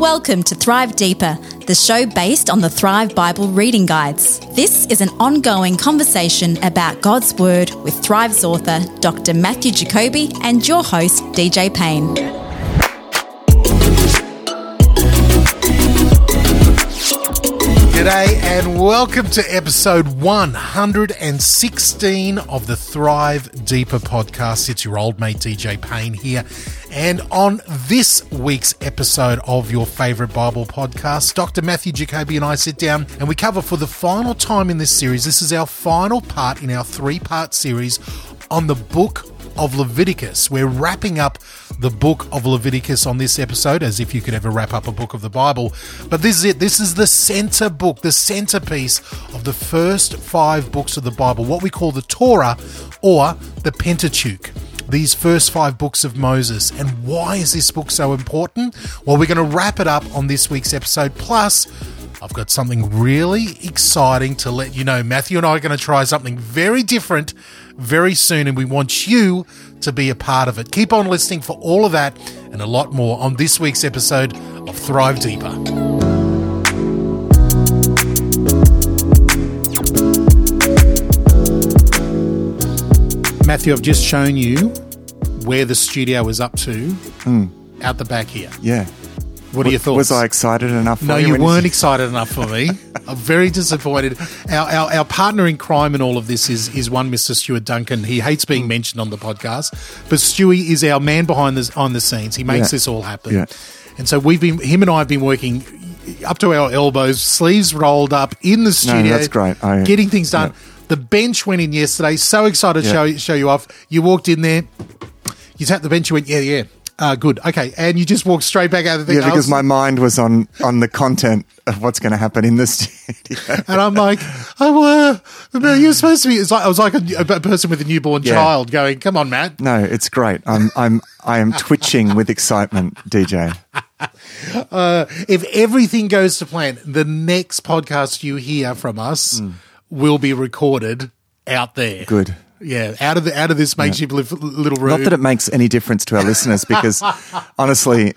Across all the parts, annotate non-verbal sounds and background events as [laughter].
Welcome to Thrive Deeper, the show based on the Thrive Bible reading guides. This is an ongoing conversation about God's Word with Thrive's author, Dr. Matthew Jacoby, and your host, DJ Payne. G'day and welcome to episode 116 of the Thrive Deeper podcast. It's your old mate DJ Payne here. And on this week's episode of your favorite Bible podcast, Dr. Matthew Jacoby and I sit down and we cover for the final time in this series. This is our final part in our three part series on the book of Leviticus. We're wrapping up the book of Leviticus on this episode, as if you could ever wrap up a book of the Bible. But this is it. This is the center book, the centerpiece of the first five books of the Bible, what we call the Torah or the Pentateuch these first five books of Moses. And why is this book so important? Well, we're going to wrap it up on this week's episode. Plus, I've got something really exciting to let you know. Matthew and I are going to try something very different very soon, and we want you to be a part of it. Keep on listening for all of that and a lot more on this week's episode of Thrive Deeper. Matthew, I've just shown you where the studio is up to hmm. out the back here. Yeah. What are your thoughts? Was I excited enough? For No, you you weren't [laughs] excited enough for me. I'm very disappointed. Our, our, our partner in crime in all of this is is one Mr. Stuart Duncan. He hates being mentioned on the podcast, but Stewie is our man behind the on the scenes. He makes Yeah. this all happen. Yeah. And so we've been him and I have been working up to our elbows, sleeves rolled up in the studio. that's great. I- getting things done. yeah. The bench went in yesterday. So excited to show show you off. You walked in there. You tapped the bench. You went, yeah, yeah. Uh, good. Okay. And you just walked straight back out of the thing. Yeah, because my mind was on on the content of what's going to happen in the [laughs] studio. And I'm like, oh, uh, you're supposed to be. It's like I was like a, a person with a newborn Yeah. child going, "Come on, Matt." No, it's great. I'm I'm I am twitching with excitement, DJ. [laughs] If everything goes to plan, the next podcast you hear from us will be recorded out there. Mm. Good. Yeah, out of the out of this makeshift li- little room. Not that it makes any difference to our listeners, because [laughs] honestly,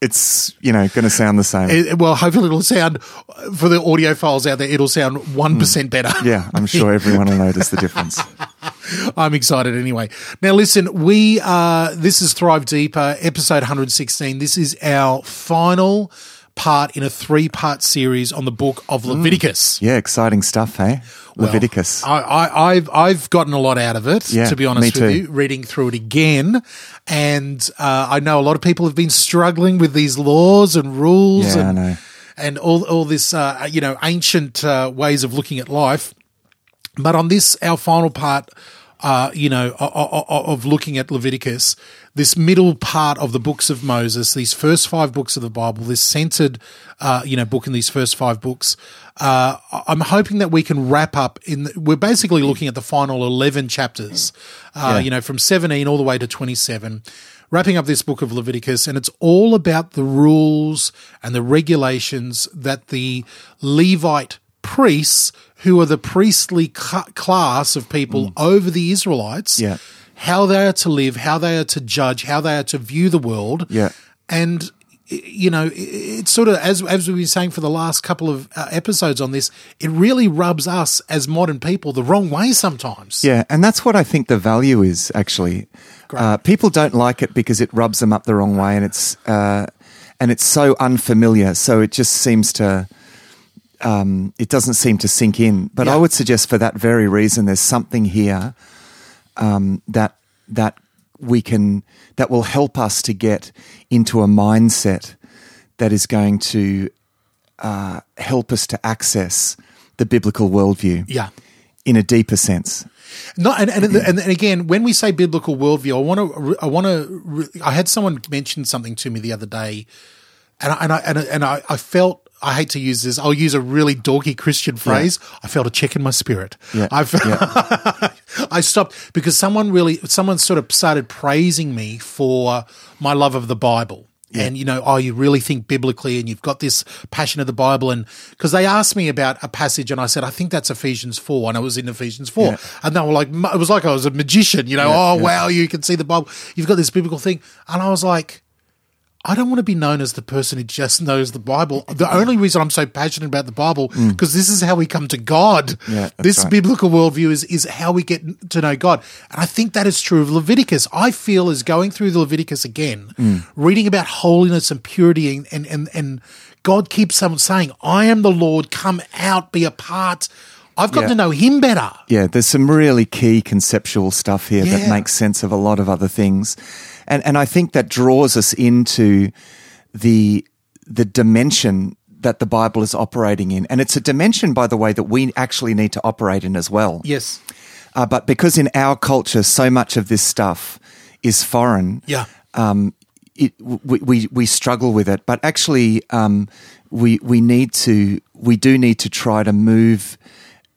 it's you know going to sound the same. It- well, hopefully it'll sound for the audiophiles out there. It'll sound one better. Mm. yeah, I'm [laughs] sure everyone will notice the difference. [laughs] I'm excited anyway. Now, listen, we uh this is Thrive Deeper, episode 116. This is our final part in a three part series on the book of Leviticus. Yeah, exciting stuff, hey? Leviticus. I, I, I've I've gotten a lot out of it, Yeah, to be honest with you, reading through it again. And uh, I know a lot of people have been struggling with these laws and rules Yeah, I and know. and all all this uh, you know ancient uh, ways of looking at life. But on this, our final part, uh, you know, of looking at Leviticus, this middle part of the books of Moses, these first five books of the Bible, this centered, uh, you know, book in these first five books, uh, I'm hoping that we can wrap up in. The, we're basically looking at the final eleven chapters, uh, Yeah. you know, from 17 all the way to 27 wrapping up this book of Leviticus, and it's all about the rules and the regulations that the Levite priests, who are the priestly class of people over the Israelites, Mm. Yeah. how they are to live, how they are to judge, how they are to view the world. Yeah. And you know, it's sort of as as we've been saying for the last couple of uh, episodes on this, it really rubs us as modern people the wrong way sometimes. Yeah, and that's what I think the value is actually. Uh, people don't like it because it rubs them up the wrong way, and it's uh, and it's so unfamiliar. So it just seems to. Um, it doesn't seem to sink in, but Yeah. I would suggest for that very reason, there's something here um, that that we can that will help us to get into a mindset that is going to uh, help us to access the biblical worldview Yeah. in a deeper sense. No, and and, and again, when we say biblical worldview, I want to, I want to, I had someone mention something to me the other day, and I, and I, and I, and I felt. I hate to use this. I'll use a really dorky Christian phrase. I felt a check in my spirit. Yeah, I felt, [laughs] I stopped because someone really, someone sort of started praising me for my love of the Bible. And you know, oh, you really think biblically, and you've got this passion of the Bible, and because they asked me about a passage, and I said, I think that's Ephesians four, and I was in Ephesians four, Yeah. and they were like, it was like I was a magician, you know, oh wow, you can see the Bible, you've got this biblical thing, and I was like, I don't want to be known as the person who just knows the Bible. The only reason I'm so passionate about the Bible because this is how we come to God. Mm. Yeah, this right. biblical worldview is is how we get to know God, and I think that is true of Leviticus. I feel as going through the Leviticus again, Mm. reading about holiness and purity, and and and, and God keeps on saying, "I am the Lord. Come out, be a part." I've got Yeah. to know Him better. Yeah, there's some really key conceptual stuff here Yeah. that makes sense of a lot of other things. And and I think that draws us into the the dimension that the Bible is operating in. And it's a dimension, by the way, that we actually need to operate in as well. Yes. Uh, but because in our culture, so much of this stuff is foreign, Yeah. um, it, we, we we struggle with it. But actually, um, we we need to we do need to try to move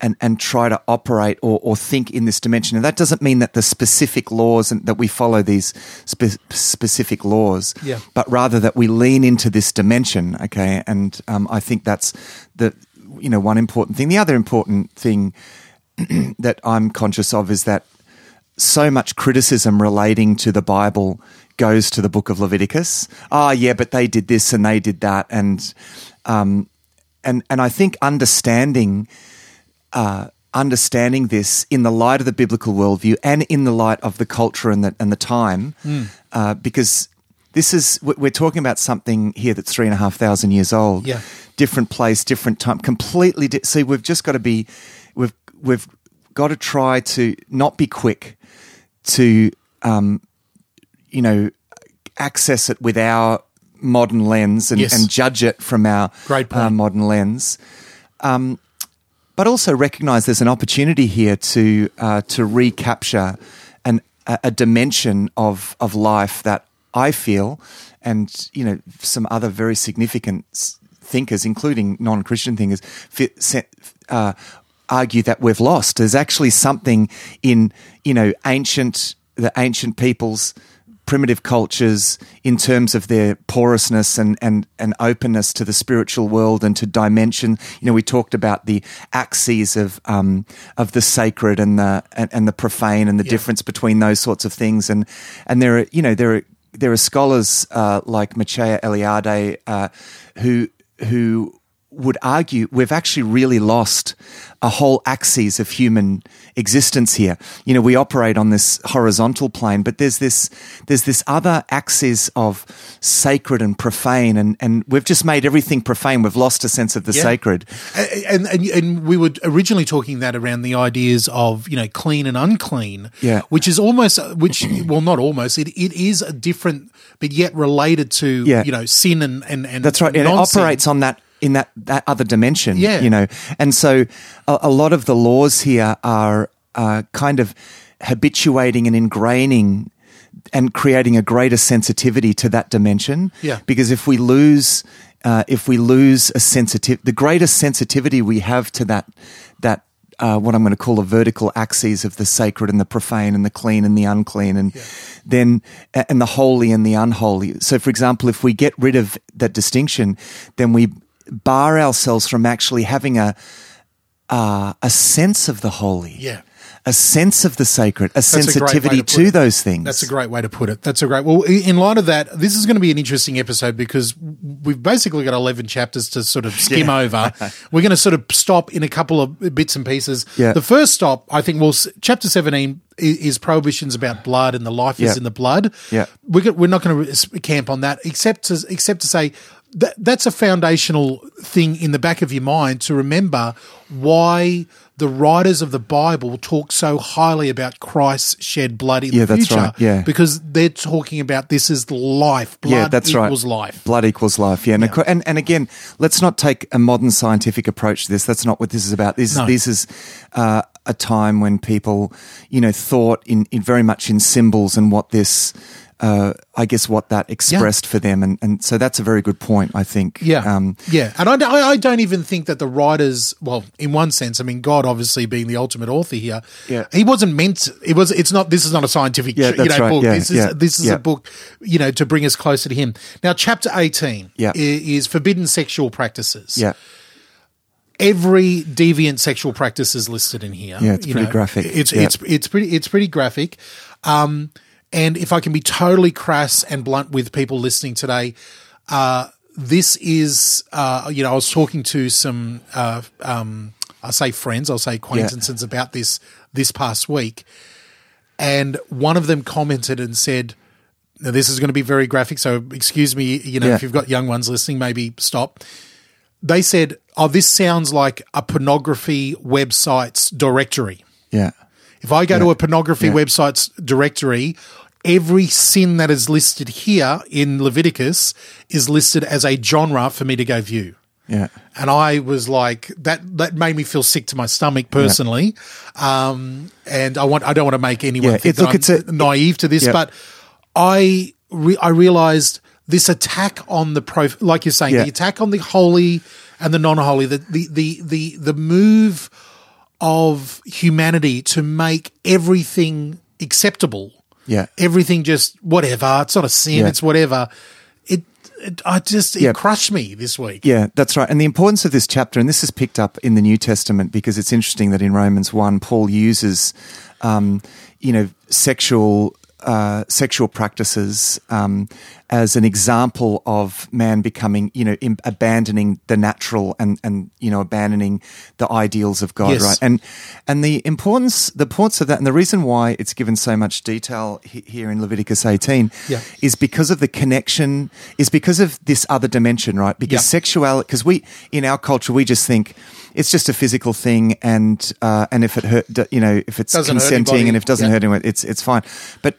and and try to operate or, or think in this dimension. And that doesn't mean that the specific laws and that we follow these spe- specific laws, Yeah. but rather that we lean into this dimension. Okay, and um, I think that's the you know one important thing. The other important thing [clears throat] that I'm conscious of is that so much criticism relating to the Bible goes to the book of Leviticus. Ah, yeah, but they did this and they did that, and um, and and I think understanding uh, understanding this in the light of the biblical worldview and in the light of the culture and the and the time, uh, because this is we- we're talking about something here that's three and a half thousand years old. Yeah. different place, different time, completely. Di- See, we've just got to be we've we've got to try to not be quick to um, you know access it with our modern lens and, Yes. and judge it from our Great uh, modern lens. Um, but also recognize there's an opportunity here to uh, to recapture an, a, a dimension of of life that I feel, and you know some other very significant thinkers, including non-Christian thinkers, uh, argue that we've lost. There's actually something in you know ancient the ancient peoples primitive cultures in terms of their porousness and, and, and openness to the spiritual world and to dimension. You know, we talked about the axes of um, of the sacred and the and, and the profane and the difference between those sorts of things. And and there are you know there are there are scholars uh, like Mircea Eliade uh, who who would argue we've actually really lost a whole axis of human existence here. You know, we operate on this horizontal plane, but there's this there's this other axis of sacred and profane, and and we've just made everything profane. We've lost a sense of the Yeah. sacred. and, and and we were originally talking that around the ideas of you know clean and unclean, Yeah. which is almost which well not almost it, it is a different but yet related to Yeah. you know sin and and, and That's right. And it operates on that in that that other dimension. Yeah. You know, and so a, a lot of the laws here are uh, kind of habituating and ingraining and creating a greater sensitivity to that dimension. Yeah. Because if we lose, uh, if we lose a sensitive, the greater sensitivity we have to that that. Uh, what I'm going to call the vertical axes of the sacred and the profane and the clean and the unclean and then and the holy and the unholy. So, for example, if we get rid of that distinction, then we bar ourselves from actually having a uh, a sense of the holy, Yeah. a sense of the sacred, a a way sensitivity to to those things. That's a great way to put it. That's a great. Well, in light of that, this is going to be an interesting episode because we've basically got eleven chapters to sort of skim over. [laughs] We're going to sort of stop in a couple of bits and pieces. Yeah. The first stop, I think, well, chapter seventeen is prohibitions about blood and the life Yeah. is in the blood. Yeah. we're we're not going to camp on that, except to except to say. That, that's a foundational thing in the back of your mind to remember why the writers of the Bible talk so highly about Christ's shed blood in Yeah, the that's future right, yeah. because they're talking about this is life. Blood yeah, that's equals right. life. Blood equals life. Yeah, and, of and and again, let's not take a modern scientific approach to this. That's not what this is about. This No. this is uh, a time when people, you know, thought in, in very much in symbols and what this. Uh, I guess what that expressed for them, and, and so that's a very good point. I think. Yeah, Um, yeah, and I, don't- I don't even think that the writers, well, in one sense, I mean, God obviously being the ultimate author here, Yeah. he wasn't meant. To, it was. It's not. This is not a scientific, Yeah, you know, right. book. Yeah, this is yeah, this is yeah. a book, you know, to bring us closer to Him. Now, chapter eighteen, Yeah. is forbidden sexual practices. yeah. every deviant sexual practice is listed in here. Yeah, it's you pretty graphic. It's Yeah. it's it's pretty it's pretty graphic. Um, And if I can be totally crass and blunt with people listening today, uh, this is, uh, you know, I was talking to some, uh, um, I say friends, I'll say acquaintances about this this past week, and one of them commented and said, "Now this is going to be very graphic, so excuse me, you know, Yeah. if you've got young ones listening, maybe stop." They said, "Oh, this sounds like a pornography website's directory." Yeah. If I go to a pornography Yeah. website's directory, every sin that is listed here in Leviticus is listed as a genre for me to go view. Yeah. And I was like, that that made me feel sick to my stomach personally. Um, and I want I don't want to make anyone Yeah, think it- that look, I'm it's a- naive to this, Yeah. but I re- I realized this attack on the pro, like you're saying, Yeah. the attack on the holy and the non-holy, the the the the, the move of humanity to make everything acceptable. Yeah. Everything just whatever. It's not a sin. Yeah. It's whatever. It, it I just it Yeah. crushed me this week. Yeah, that's right. And the importance of this chapter, and this is picked up in the New Testament because it's interesting that in Romans 1, Paul uses, um, you know, sexual. Uh, sexual practices um, as an example of man becoming, you know, Im- abandoning the natural and and you know abandoning the ideals of God, Yes. right? And and the importance the importance of that, and the reason why it's given so much detail he- here in Leviticus 18 Yeah. is because of the connection, is because of this other dimension, right? Because Yeah. sexuality, because we in our culture we just think it's just a physical thing, and uh, and if it hurt, you know, if it's Doesn't consenting and if it doesn't Yeah. hurt anyone, it's it's fine. But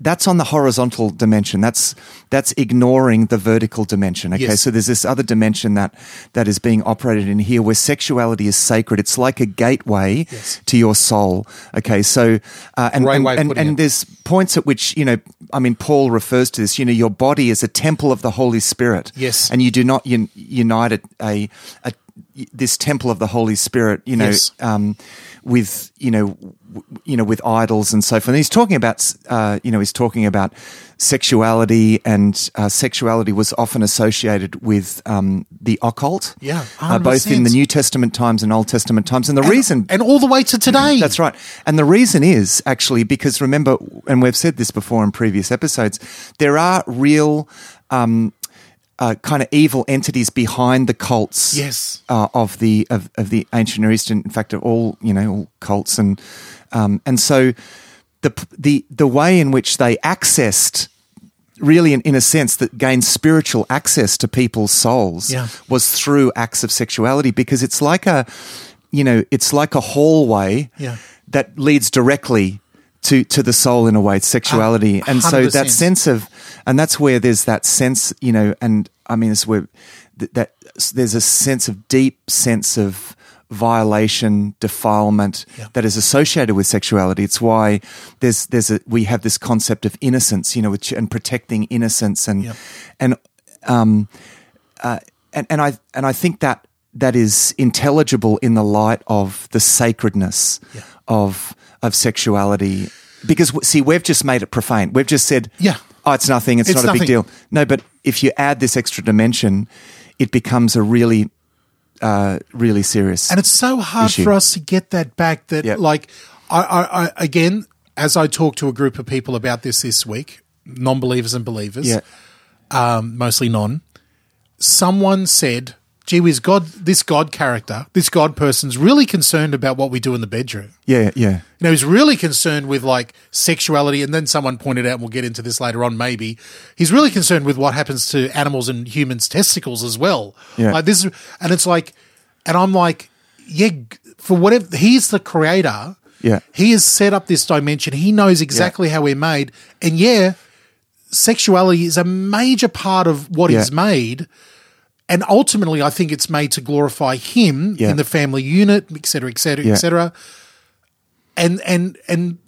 that's on the horizontal dimension. That's that's ignoring the vertical dimension. Okay, Yes. so there's this other dimension that that is being operated in here, where sexuality is sacred. It's like a gateway Yes. to your soul. Okay, so uh, and and, and, and there's points at which you know, I mean, Paul refers to this. You know, your body is a temple of the Holy Spirit. Yes. and you do not un- unite a, a, a this temple of the Holy Spirit. You know, Yes. um, with you know, w- you know, with idols and so forth. And he's talking about, uh, you know, he's talking about sexuality, and uh, sexuality was often associated with um, the occult. Yeah, uh, both in the New Testament times and Old Testament times. And the reason and all the way to today. that's right. And the reason is actually because remember, and we've said this before in previous episodes, there are real um, uh, kind of evil entities behind the cults. Yes. Uh, of the of, of the ancient Near Eastern, in fact, of all you know, all cults, and um, and so the the the way in which they accessed. Really, in, in a sense, that gained spiritual access to people's souls Yeah. was through acts of sexuality because it's like a, you know, it's like a hallway Yeah. that leads directly to to the soul in a way, it's sexuality, A and so that sense of, and that's where there's that sense, you know, and I mean, it's where th- that there's a sense of deep sense of violation, defilement Yeah. that is associated with sexuality. It's why there's there's a we have this concept of innocence, you know, which, and protecting innocence, and Yeah. and um, uh, and and I and I think that that is intelligible in the light of the sacredness Yeah. of of sexuality. Because see, we've just made it profane. We've just said, Yeah. oh, it's nothing. It's, It's not a big deal. No, but if you add this extra dimension, it becomes a really, uh, really serious. And it's so hard issue. for us to get that back that, Yeah. like, I, I, I, again, as I talked to a group of people about this this week, non believers and believers, yeah, um, mostly non, someone said, gee whiz, God, this God character, this God person's really concerned about what we do in the bedroom. yeah, yeah, You know, he's really concerned with like sexuality. And then someone pointed out, and we'll get into this later on, maybe, he's really concerned with what happens to animals and humans' testicles as well. Yeah. Like this, and it's like, and I'm like, yeah, for whatever, he's the creator. Yeah. He has set up this dimension. He knows exactly how we're made. And yeah, sexuality is a major part of what Yeah. he's made. And ultimately, I think it's made to glorify him Yeah. in the family unit, et cetera, et cetera, Yeah. et cetera. And and and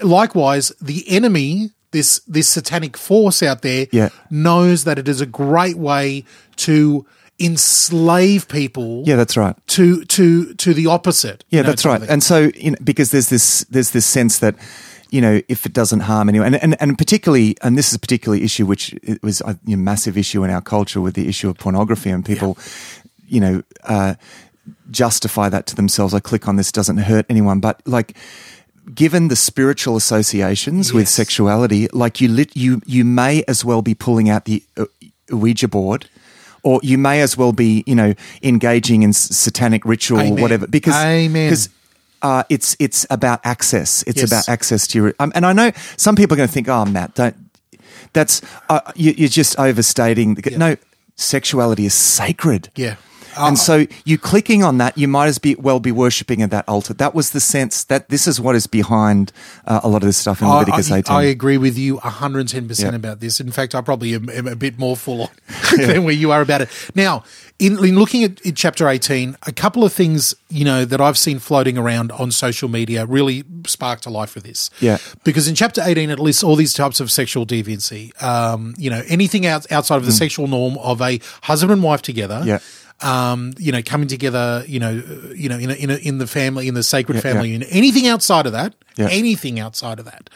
likewise, the enemy, this this satanic force out there, Yeah. knows that it is a great way to enslave people. yeah. That's right. To to to the opposite. Yeah, you know, that's right. And so, you know, because there's this there's this sense that you know if it doesn't harm anyone, and and, and particularly, and this is a particular issue which it was a you know, massive issue in our culture with the issue of pornography, and people, you know, uh, justify that to themselves. I click on this doesn't hurt anyone, but like given the spiritual associations with sexuality, like you lit, you you may as well be pulling out the uh, Ouija board. Or you may as well be, you know, engaging in s- satanic ritual or Amen. whatever, because Amen. because uh, it's it's about access. It's Yes. about access to your. Um, and I know some people are going to think, "Oh, Matt, don't." That's uh, you, you're just overstating. The, No, sexuality is sacred. Yeah. and so you clicking on that, you might as be well be worshipping at that altar. That was the sense that this is what is behind uh, a lot of this stuff in I- Leviticus I, 18. I agree with you 110% Yeah. about this. In fact, I probably am, am a bit more full on [laughs] [laughs] than where you are about it. Now, in, in looking at in chapter 18, a couple of things, you know, that I've seen floating around on social media really sparked to life for this. Yeah. Because in chapter 18, it lists all these types of sexual deviancy. Um, you know, anything out, outside of the sexual norm of a husband and wife together. Mm. Yeah. Um, you know, coming together, you know, you know, in a, in a, in the family, in the sacred Yeah, family yeah. Anything outside of that, Yeah. anything outside of that,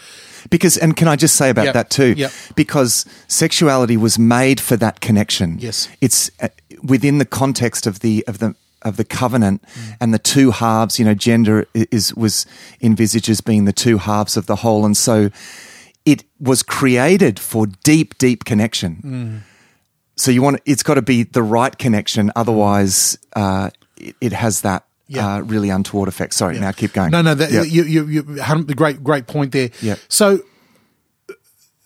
Because, and can I just say about Yep. that too? Yep. Because sexuality was made for that connection. Yes. it's uh, within the context of the of the of the covenant Mm. and the two halves. You know, gender is was envisaged as being the two halves of the whole, and so it was created for deep, deep connection. Mm. So you want it's got to be the right connection, otherwise uh, it, it has that. Yeah. Uh, really untoward effect. Sorry, now keep going. No, no, that, Yeah. you, you, you had a great, great point there. Yeah. So,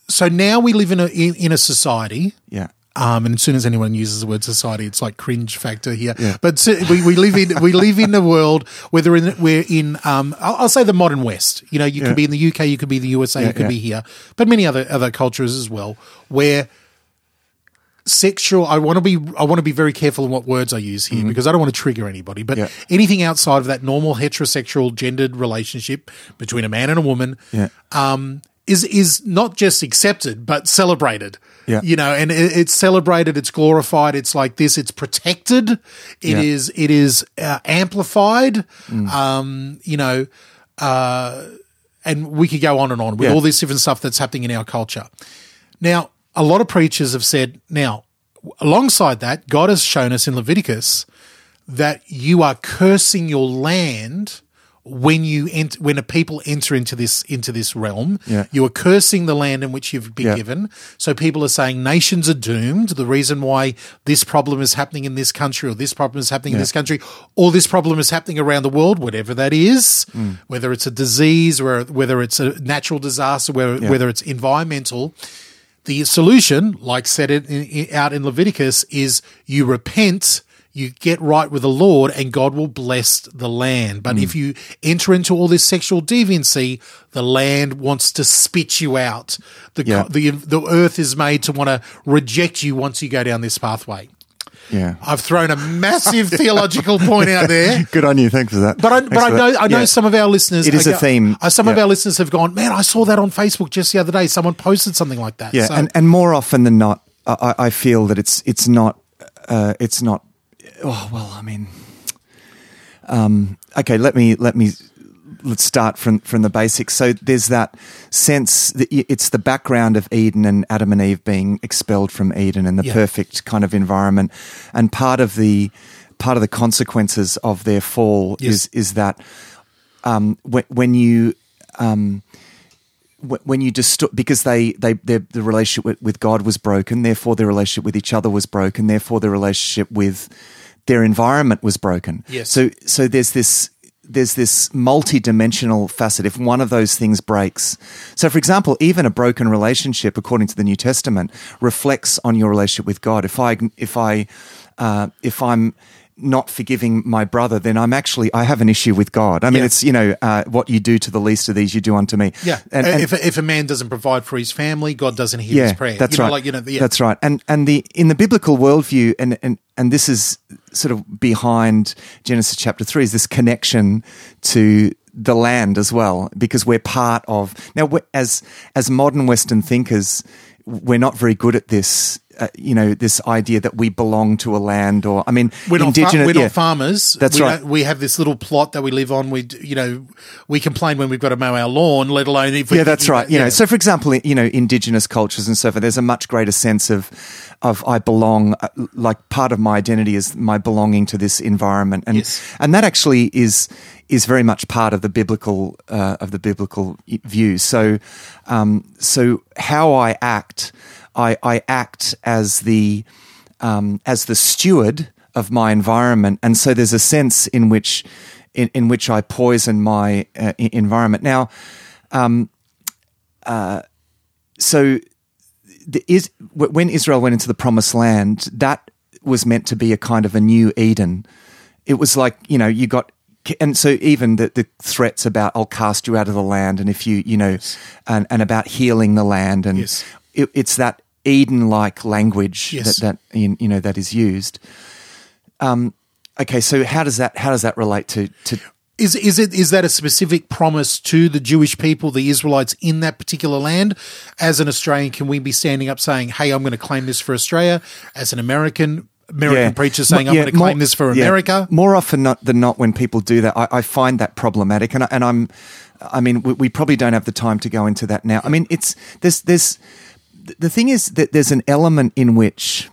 so now we live in a in, in a society. yeah, Um, and as soon as anyone uses the word society, it's like cringe factor here. Yeah. But so we, we live in we live in a world where they're in, we're in um, I'll, I'll say the modern West. You know, you Yeah. could be in the UK, you could be in the USA, Yeah, you could be here, but many other other cultures as well, where sexual. I want to be I want to be very careful in what words I use here because I don't want to trigger anybody. But Mm-hmm. Yeah. anything outside of that normal heterosexual gendered relationship between a man and a woman, Yeah. um, is is not just accepted but celebrated. Yeah. You know, and it, it's celebrated, it's glorified, it's like this, it's protected, It is Yeah. it is uh, amplified. Um, you know, uh, and we could go on and on with Yeah. all this different stuff that's happening in our culture. Now, a lot of preachers have said, now, alongside that, God has shown us in Leviticus that you are cursing your land when you ent- when a people enter into this into this realm. Yeah. You are cursing the land in which you've been Yeah. given. So people are saying nations are doomed. The reason why this problem is happening in this country or this problem is happening in this country or this problem is happening around the world, whatever that is, Mm. whether it's a disease or whether it's a natural disaster, whether, whether it's environmental, the solution, like said it in, in- out in Leviticus, is you repent, you get right with the Lord, and God will bless the land. But if you enter into all this sexual deviancy, the land wants to spit you out. The Yeah. the the earth is made to want to reject you once you go down this pathway. yeah. I've thrown a massive [laughs] theological point out there. Good on you. Thanks for that. But I, Thanks but I know that. I know Yeah. some of our listeners. It is are a theme. uh, some of our listeners have gone, man. I saw that on Facebook just the other day. Someone posted something like that. Yeah, So- and, and more often than not, I, I I feel that it's it's not uh, it's not. Oh well, I mean, um, okay. Let me let me let's start from from the basics. So there's that sense that it's the background of Eden and Adam and Eve being expelled from Eden and the Yeah. perfect kind of environment, and part of the part of the consequences of their fall Yes. is is that um, when, when you um, when you distort because they they their, the relationship with, with God was broken, therefore their relationship with each other was broken, therefore their relationship with their environment was broken. Yes. So so there's this there's this multi-dimensional facet if one of those things breaks. So for example, even a broken relationship according to the New Testament reflects on your relationship with God. If I if I uh, if I'm not forgiving my brother, then I'm actually I have an issue with God. I mean, Yeah. it's you know uh, what you do to the least of these, you do unto me. Yeah, and, and- if a, if a man doesn't provide for his family, God doesn't hear his prayer. that's You know, right. Like you know, yeah. That's right. And and the in the biblical worldview, and and and this is sort of behind Genesis chapter three, is this connection to the land as well, because we're part of now. As as modern Western thinkers, we're not very good at this uh, you know this idea that we belong to a land, or I mean, We're not, indigenous. far- we're yeah. not farmers. That's we right. We have this little plot that we live on. We, you know, we complain when we've got to mow our lawn, let alone if we. yeah, that's right. You yeah. know, so for example, you know, indigenous cultures and so forth. There's a much greater sense of of I belong. uh, Like part of my identity is my belonging to this environment, and Yes. and that actually is is very much part of the biblical uh, of the biblical view. So, um, so how I act, I, I act as the um, as the steward of my environment, and so there's a sense in which in, in which I poison my uh, environment. Now, um, uh, so the, is when Israel went into the promised land, that was meant to be a kind of a new Eden. It was like you know you got. And so, even the, the threats about "I'll cast you out of the land," and if you, you know, and, and about healing the land, and Yes. it, it's that Eden-like language Yes. that that in, you know that is used. Um, okay, so how does that how does that relate to to Is is it is that a specific promise to the Jewish people, the Israelites in that particular land? As an Australian, can we be standing up saying, "Hey, I'm going to claim this for Australia"? As an American, American preacher saying, "I'm Yeah, going to claim more- this for yeah. America." More often not than not, when people do that, I, I find that problematic, and, I, and I'm, I mean, we, we probably don't have the time to go into that now. I mean, it's there's there's the thing is that there's an element in which.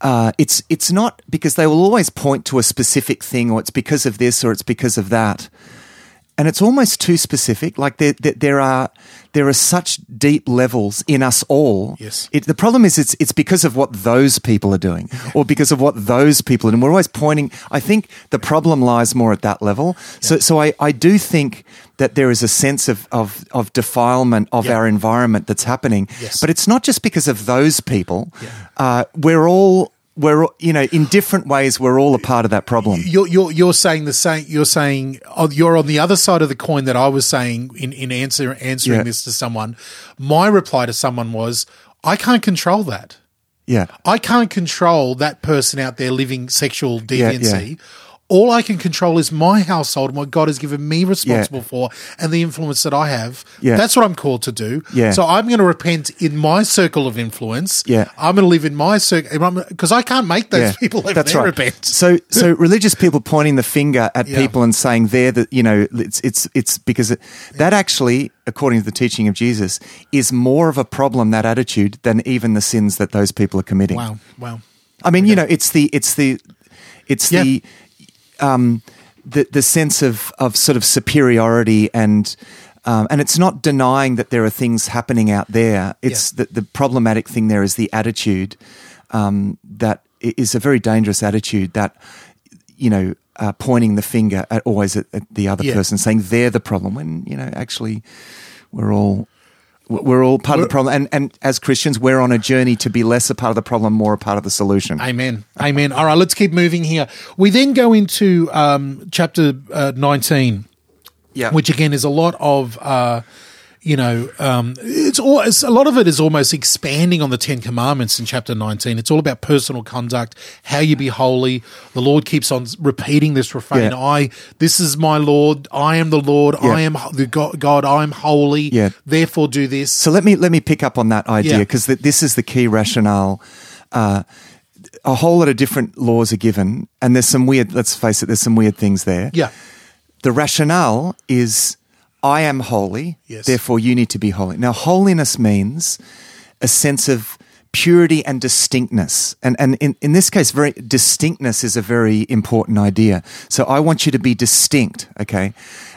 Uh, it's it's not because they will always point to a specific thing, or it's because of this, or it's because of that, and it's almost too specific. Like there, there, there are there are such deep levels in us all. Yes. It, the problem is it's it's because of what those people are doing, [laughs] or because of what those people are doing. We're always pointing. I think the problem lies more at that level. So so I, I do think that there is a sense of of, of defilement of Yeah. our environment that's happening. Yes. But it's not just because of those people. Uh, we're all we're all- you know in different ways we're all a part of that problem. You're, you're you're saying the same. You're saying oh, you're on the other side of the coin that I was saying in in answer answering Yeah. this to someone. My reply to someone was, "I can't control that. Yeah. I can't control that person out there living sexual Yeah, yeah. Deviancy." All I can control is my household, and what God has given me responsible for, and the influence that I have. Yeah. That's what I'm called to do. Yeah. So I'm going to repent in my circle of influence. Yeah. I'm going to live in my circle because I can't make those people over that's there right. repent. So, so [laughs] religious people pointing the finger at Yeah. people and saying they're the, you know, it's it's it's because it, that actually, according to the teaching of Jesus, is more of a problem that attitude than even the sins that those people are committing. Wow, wow. I mean, you know, it's the it's the it's Yeah. the um the the sense of of sort of superiority and um, and it's not denying that there are things happening out there. It's Yeah. the the problematic thing there is the attitude um, that is a very dangerous attitude that you know uh, pointing the finger at always at, at the other Yeah. person, saying they're the problem when you know actually we're all. We're all part of the problem, and, and as Christians, we're on a journey to be less a part of the problem, more a part of the solution. Amen. Amen. All right, let's keep moving here. We then go into um, chapter uh, 19, Yeah. which again is a lot of, uh, you know, um, it's, all, it's a lot of it is almost expanding on the Ten Commandments in chapter 19. It's all about personal conduct, how you be holy. The Lord keeps on repeating this refrain Yeah. I, this is my Lord, I am the Lord, Yeah. I am the God, God, I am holy, Yeah. therefore do this. So let me let me pick up on that idea Yeah. because this is the key rationale. Uh, a whole lot of different laws are given, and there's some weird. Let's face it, there's some weird things there. Yeah. The rationale is, I am holy, Yes. therefore you need to be holy. Now, holiness means a sense of purity and distinctness. And, and in, in this case, very distinctness is a very important idea. So I want you to be distinct, okay?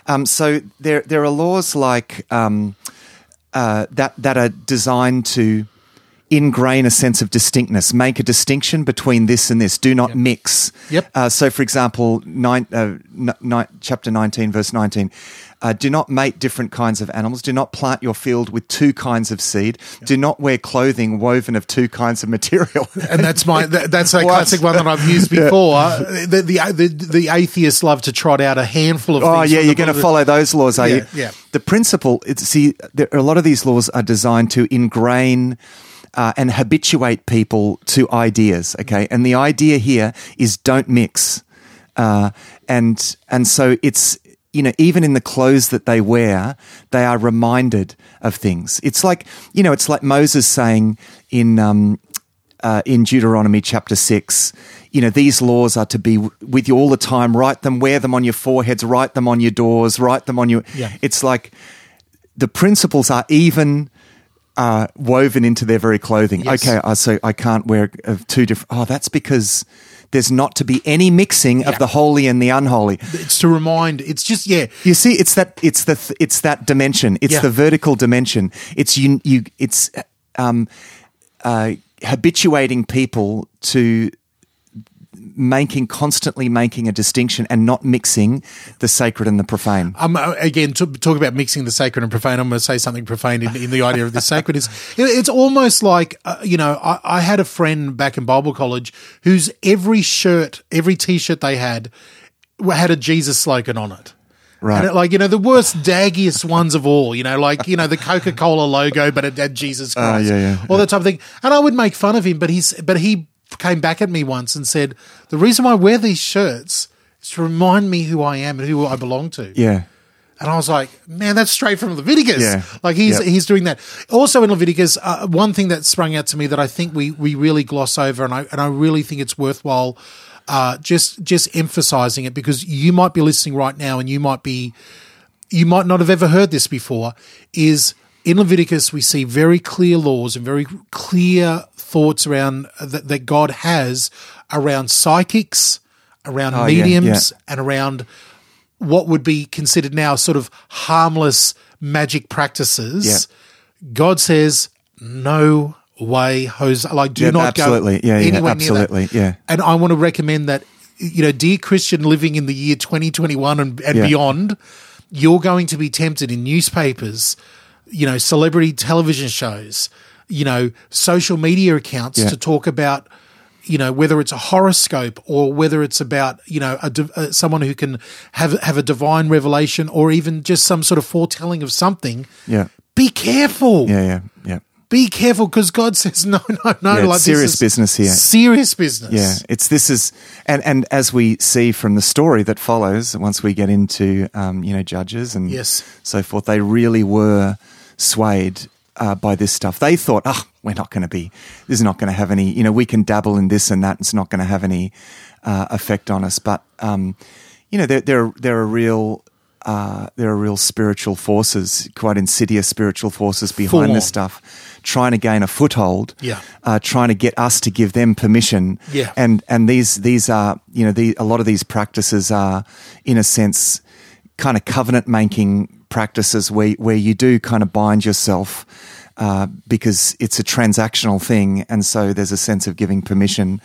Um, so there, there are laws like um, uh, that, that are designed to ingrain a sense of distinctness, make a distinction between this and this. Do not mix. Yep. Uh, so, for example, nine, uh, nine, chapter 19, verse 19. Uh, do not mate different kinds of animals. Do not plant your field with two kinds of seed. Do not wear clothing woven of two kinds of material. [laughs] and that's my that, that's a [laughs] classic one that I've used [laughs] before. the, the, the the atheists love to trot out a handful of. Oh yeah, you're going to follow those laws, are Yeah, you? yeah. The principle, it's, see, there, a lot of these laws are designed to ingrain uh, and habituate people to ideas. Okay, and the idea here is don't mix, uh, and and so it's you know even in the clothes that they wear, they are reminded of things. It's like you know, it's like Moses saying in um, uh, in Deuteronomy chapter 6, you know, these laws are to be w- with you all the time. Write them, wear them on your foreheads, write them on your doors, write them on your. Yeah. It's like the principles are even uh, woven into their very clothing. Yes. Okay, uh, so I can't wear two different. Oh, that's because there's not to be any mixing Yeah. of the holy and the unholy. It's to remind. It's just yeah. You see, it's that it's the th- it's that dimension. It's Yeah. the vertical dimension. It's you. you it's um, uh, habituating people to making constantly making a distinction and not mixing the sacred and the profane. Um, uh, again, to talk about mixing the sacred and profane. I'm going to say something profane in, in the idea of the [laughs] sacred. Is it- it's almost like uh, you know, I, I had a friend back in Bible college whose every shirt, every T-shirt they had had a Jesus slogan on it. Right. And it, like, you know, the worst, daggiest ones of all, you know, like, you know, the Coca Cola logo, but it had Jesus Christ. yeah, yeah. All that type of thing. And I would make fun of him, but he's, but he came back at me once and said, the reason why I wear these shirts is to remind me who I am and who I belong to. Yeah. And I was like, man, that's straight from Leviticus. Yeah. Like he's Yep. he's doing that. Also in Leviticus, uh, one thing that sprung out to me that I think we we really gloss over, and I and I really think it's worthwhile uh, just just emphasizing it because you might be listening right now and you might be you might not have ever heard this before. Is in Leviticus we see very clear laws and very clear thoughts around that, that God has around psychics, around Oh, mediums, yeah. and around what would be considered now sort of harmless magic practices. God says, no way, Jose. Like, do Yeah, not absolutely. go Yeah, yeah, anywhere near that. absolutely. Yeah. And I want to recommend that, you know, dear Christian living in the year 2021 and, and Yeah. beyond, you're going to be tempted in newspapers, you know, celebrity television shows, you know, social media accounts Yeah. to talk about, you know, whether it's a horoscope or whether it's about, you know, a, uh, someone who can have have a divine revelation or even just some sort of foretelling of something. Yeah. Be careful. Yeah. Yeah. Yeah. Be careful because God [laughs] says no, no, no. Yeah, like this serious business here. Serious business. Yeah, it's this is, and and as we see from the story that follows, once we get into um, you know judges and Yes. so forth, they really were swayed uh, by this stuff. They thought, oh, we're not going to be, this is not going to have any, you know, we can dabble in this and that, it's not going to have any uh, effect on us. But um, you know, there there there are real. Uh, there are real spiritual forces, quite insidious spiritual forces Full behind on. this stuff, trying to gain a foothold, Yeah. uh, trying to get us to give them permission, Yeah. and and these these are you know the, a lot of these practices are in a sense kind of covenant making practices where where you do kind of bind yourself uh, because it's a transactional thing, and so there's a sense of giving permission.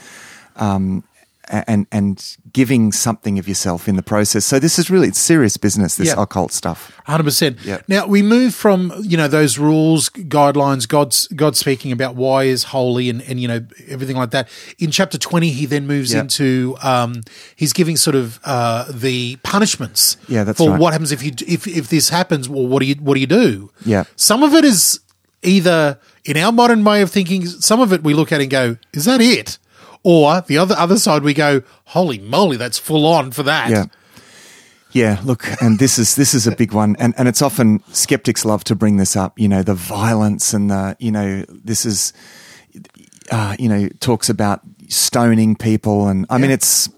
Um, and and giving something of yourself in the process. So this is really it's serious business. This occult stuff. Hundred percent. Yeah. Now we move from you know those rules, guidelines, God's God speaking about why is holy and and you know everything like that. In chapter twenty, he then moves Yeah. into um, he's giving sort of uh, the punishments. Yeah, that's for right. what happens if you if if this happens. Well, what do you what do you do? Yeah. Some of it is either in our modern way of thinking. Some of it we look at and go, "Is that it?" Or the other other side, we go, "Holy moly, that's full on for that." Yeah. Yeah, look, and this is this is a big one, and and it's often skeptics love to bring this up. You know, the violence and the you know this is, uh, you know, talks about stoning people, and I mean it's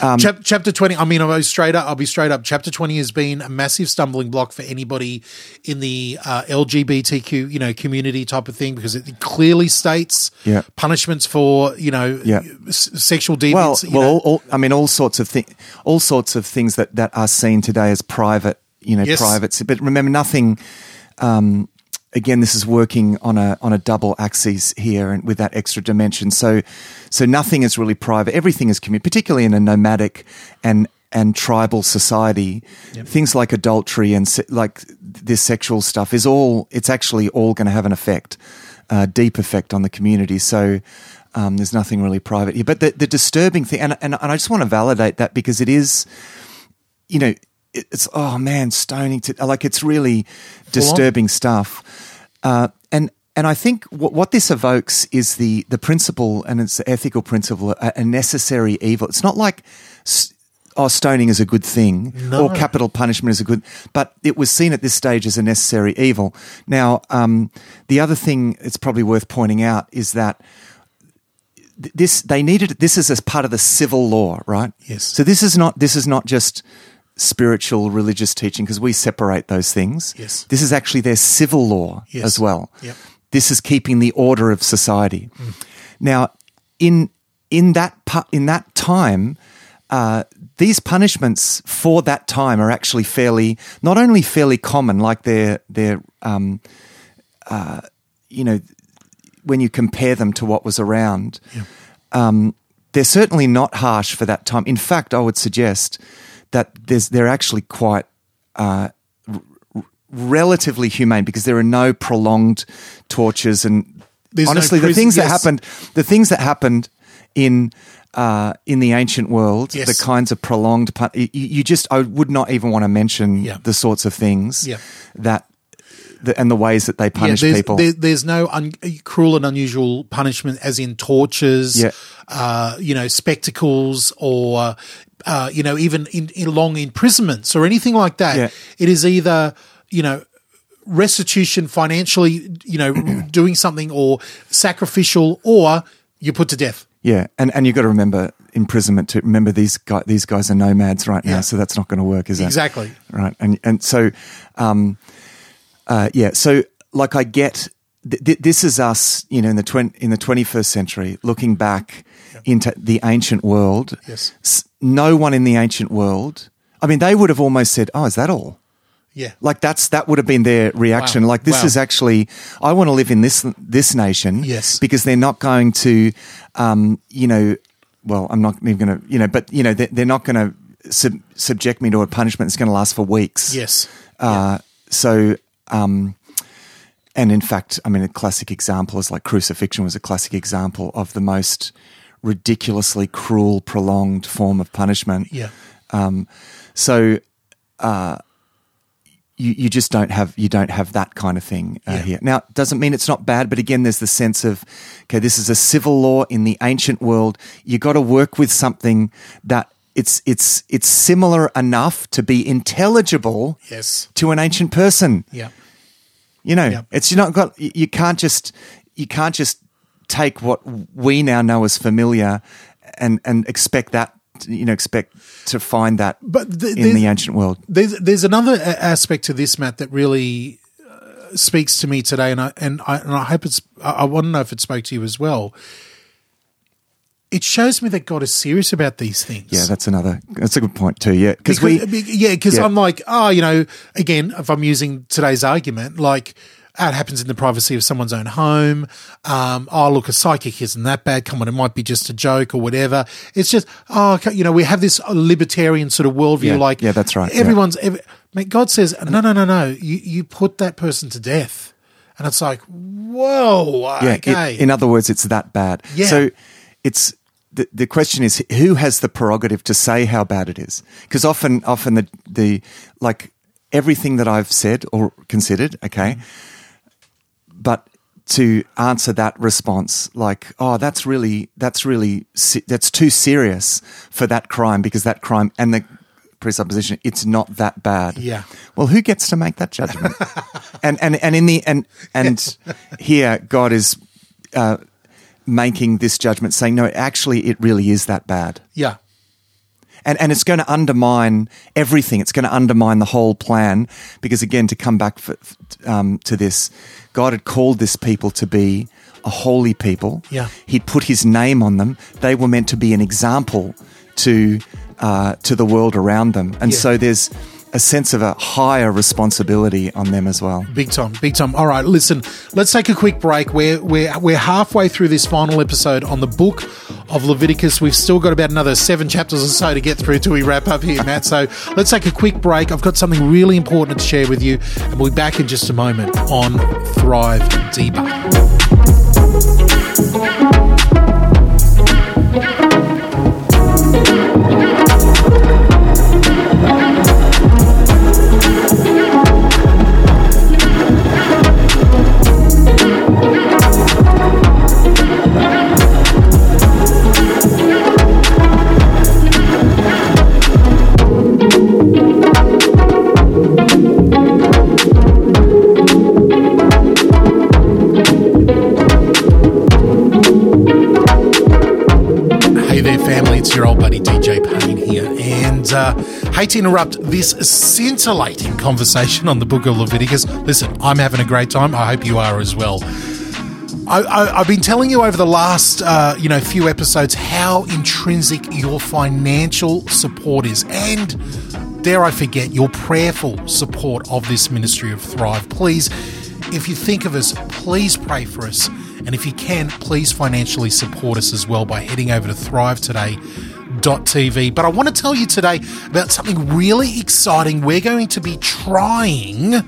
Um, Chap- chapter 20, I mean, I'll be straight up. I'll be straight up. Chapter 20 has been a massive stumbling block for anybody in the uh, LGBTQ, you know, community type of thing because it clearly states Yeah. punishments for, you know, Yeah. s- sexual deviance. well, well, all, all, I mean, all sorts of things, all sorts of things that that are seen today as private, you know, Yes. private. But remember, nothing. Um, again, this is working on a on a double axis here, and with that extra dimension. So, so nothing is really private. Everything is community, particularly in a nomadic and and tribal society. Things like adultery and se- like this sexual stuff is all. It's actually all going to have an effect, a deep effect on the community. So. Um, there's nothing really private here, but the, the disturbing thing, and, and and I just want to validate that because it is, you know, it's oh man, stoning to like it's really disturbing stuff, uh, and and I think what, what this evokes is the the principle, and it's the ethical principle, a, a necessary evil. It's not like. s- Oh, stoning is a good thing, or capital punishment is a good, but it was seen at this stage as a necessary evil. Now, um, the other thing it's probably worth pointing out is that th- this they needed this is as part of the civil law, right? Yes. So this is not this is not just spiritual religious teaching because we separate those things. Yes. This is actually their civil law Yes. as well. Yep. This is keeping the order of society. Now, in in that in that time, uh, these punishments for that time are actually fairly not only fairly common, like they're they're um, uh, you know when you compare them to what was around. Um, they're certainly not harsh for that time. In fact, I would suggest that there's, they're actually quite uh, r- relatively humane because there are no prolonged tortures and There's no honestly the prison- things that happened the things that happened in uh, in the ancient world Yes. the kinds of prolonged pun- you, you just I would not even want to mention Yeah. the sorts of things Yeah. that the, and the ways that they punish there's, people there- there's no un- cruel and unusual punishment, as in tortures, Yeah. uh, you know, spectacles, or uh, you know, even in, in long imprisonments or anything like that. Yeah. It is either you know restitution financially, you know, [clears throat] doing something or sacrificial, or you're put to death. Yeah, and and you've got to remember imprisonment To Remember these guys, these guys are nomads right now, Yeah. so that's not going to work, is it? Exactly. Right, and and so, um, uh, yeah, so like I get th- th- this is us, you know, in the twen- in the twenty first century, looking back into the ancient world. Yes. S- no one in the ancient world. I mean, they would have almost said, "Oh, is that all?" Yeah. Like that's that would have been their reaction. Wow. Like this Wow. is actually I want to live in this this nation. Yes. because they're not going to, um, you know, well, I'm not even going to, you know, but you know, they're, they're not going to sub- subject me to a punishment that's going to last for weeks. Yes. Uh, So, um, and in fact, I mean, a classic example is like crucifixion was a classic example of the most ridiculously cruel, prolonged form of punishment. Yeah. Um, so uh, you you just don't have you don't have that kind of thing uh, Yeah. here. Now, doesn't mean it's not bad, but again, there's the sense of okay, this is a civil law in the ancient world. You got to work with something that it's it's it's similar enough to be intelligible Yes. to an ancient person. Yeah. You know, Yeah. it's you're not got you you can't just you can't just take what we now know as familiar and and expect that you know expect to find that But th- in the ancient world. There's there's another a- aspect to this, Matt, that really uh, speaks to me today, and I and I and I hope it's. I, I want to know if it spoke to you as well. It shows me that God is serious about these things. Yeah, that's another. That's a good point too. Yeah, because we. yeah, because yeah. I'm like, oh, you know, again, if I'm using today's argument, like. It happens in the privacy of someone's own home. Um, oh, look, a psychic isn't that bad. Come on, it might be just a joke or whatever. It's just, oh, you know, we have this libertarian sort of worldview. Yeah, like, yeah, that's right, yeah. Everyone's, every, mate, God says, no, no, no, no. You, you put that person to death. And it's like, whoa, yeah, okay. it- in other words, it's that bad. Yeah. So it's the the question is who has the prerogative to say how bad it is? Because often, often the the like everything that I've said or considered, okay, but to answer that response like oh that's really that's really that's too serious for that crime because that crime and the presupposition it's not that bad Yeah. well who gets to make that judgment [laughs] and and and in the and and here god is uh making this judgment saying no actually it really is that bad yeah. And and it's going to undermine everything. It's going to undermine the whole plan because again, to come back for, um, to this, God had called this people to be a holy people. Yeah. He'd put His name on them. They were meant to be an example to uh, to the world around them, and Yeah. so there's a sense of a higher responsibility on them as well. Big time, big time. All right, listen, let's take a quick break. We're, we're, we're halfway through this final episode on the book of Leviticus. We've still got about another seven chapters or so to get through till we wrap up here, Matt. So let's take a quick break. I've got something really important to share with you, and we'll be back in just a moment on Thrive Deeper. Family. It's your old buddy DJ Payne here. And uh, hate to interrupt this scintillating conversation on the book of Leviticus. Listen, I'm having a great time. I hope you are as well. I, have been telling you over the last, uh, you know, few episodes how intrinsic your financial support is, and dare I forget, your prayerful support of this ministry of Thrive. Please, if you think of us, please pray for us. And if you can, please financially support us as well by heading over to thrivetoday.tv. But I want to tell you today about something really exciting. We're going to be trying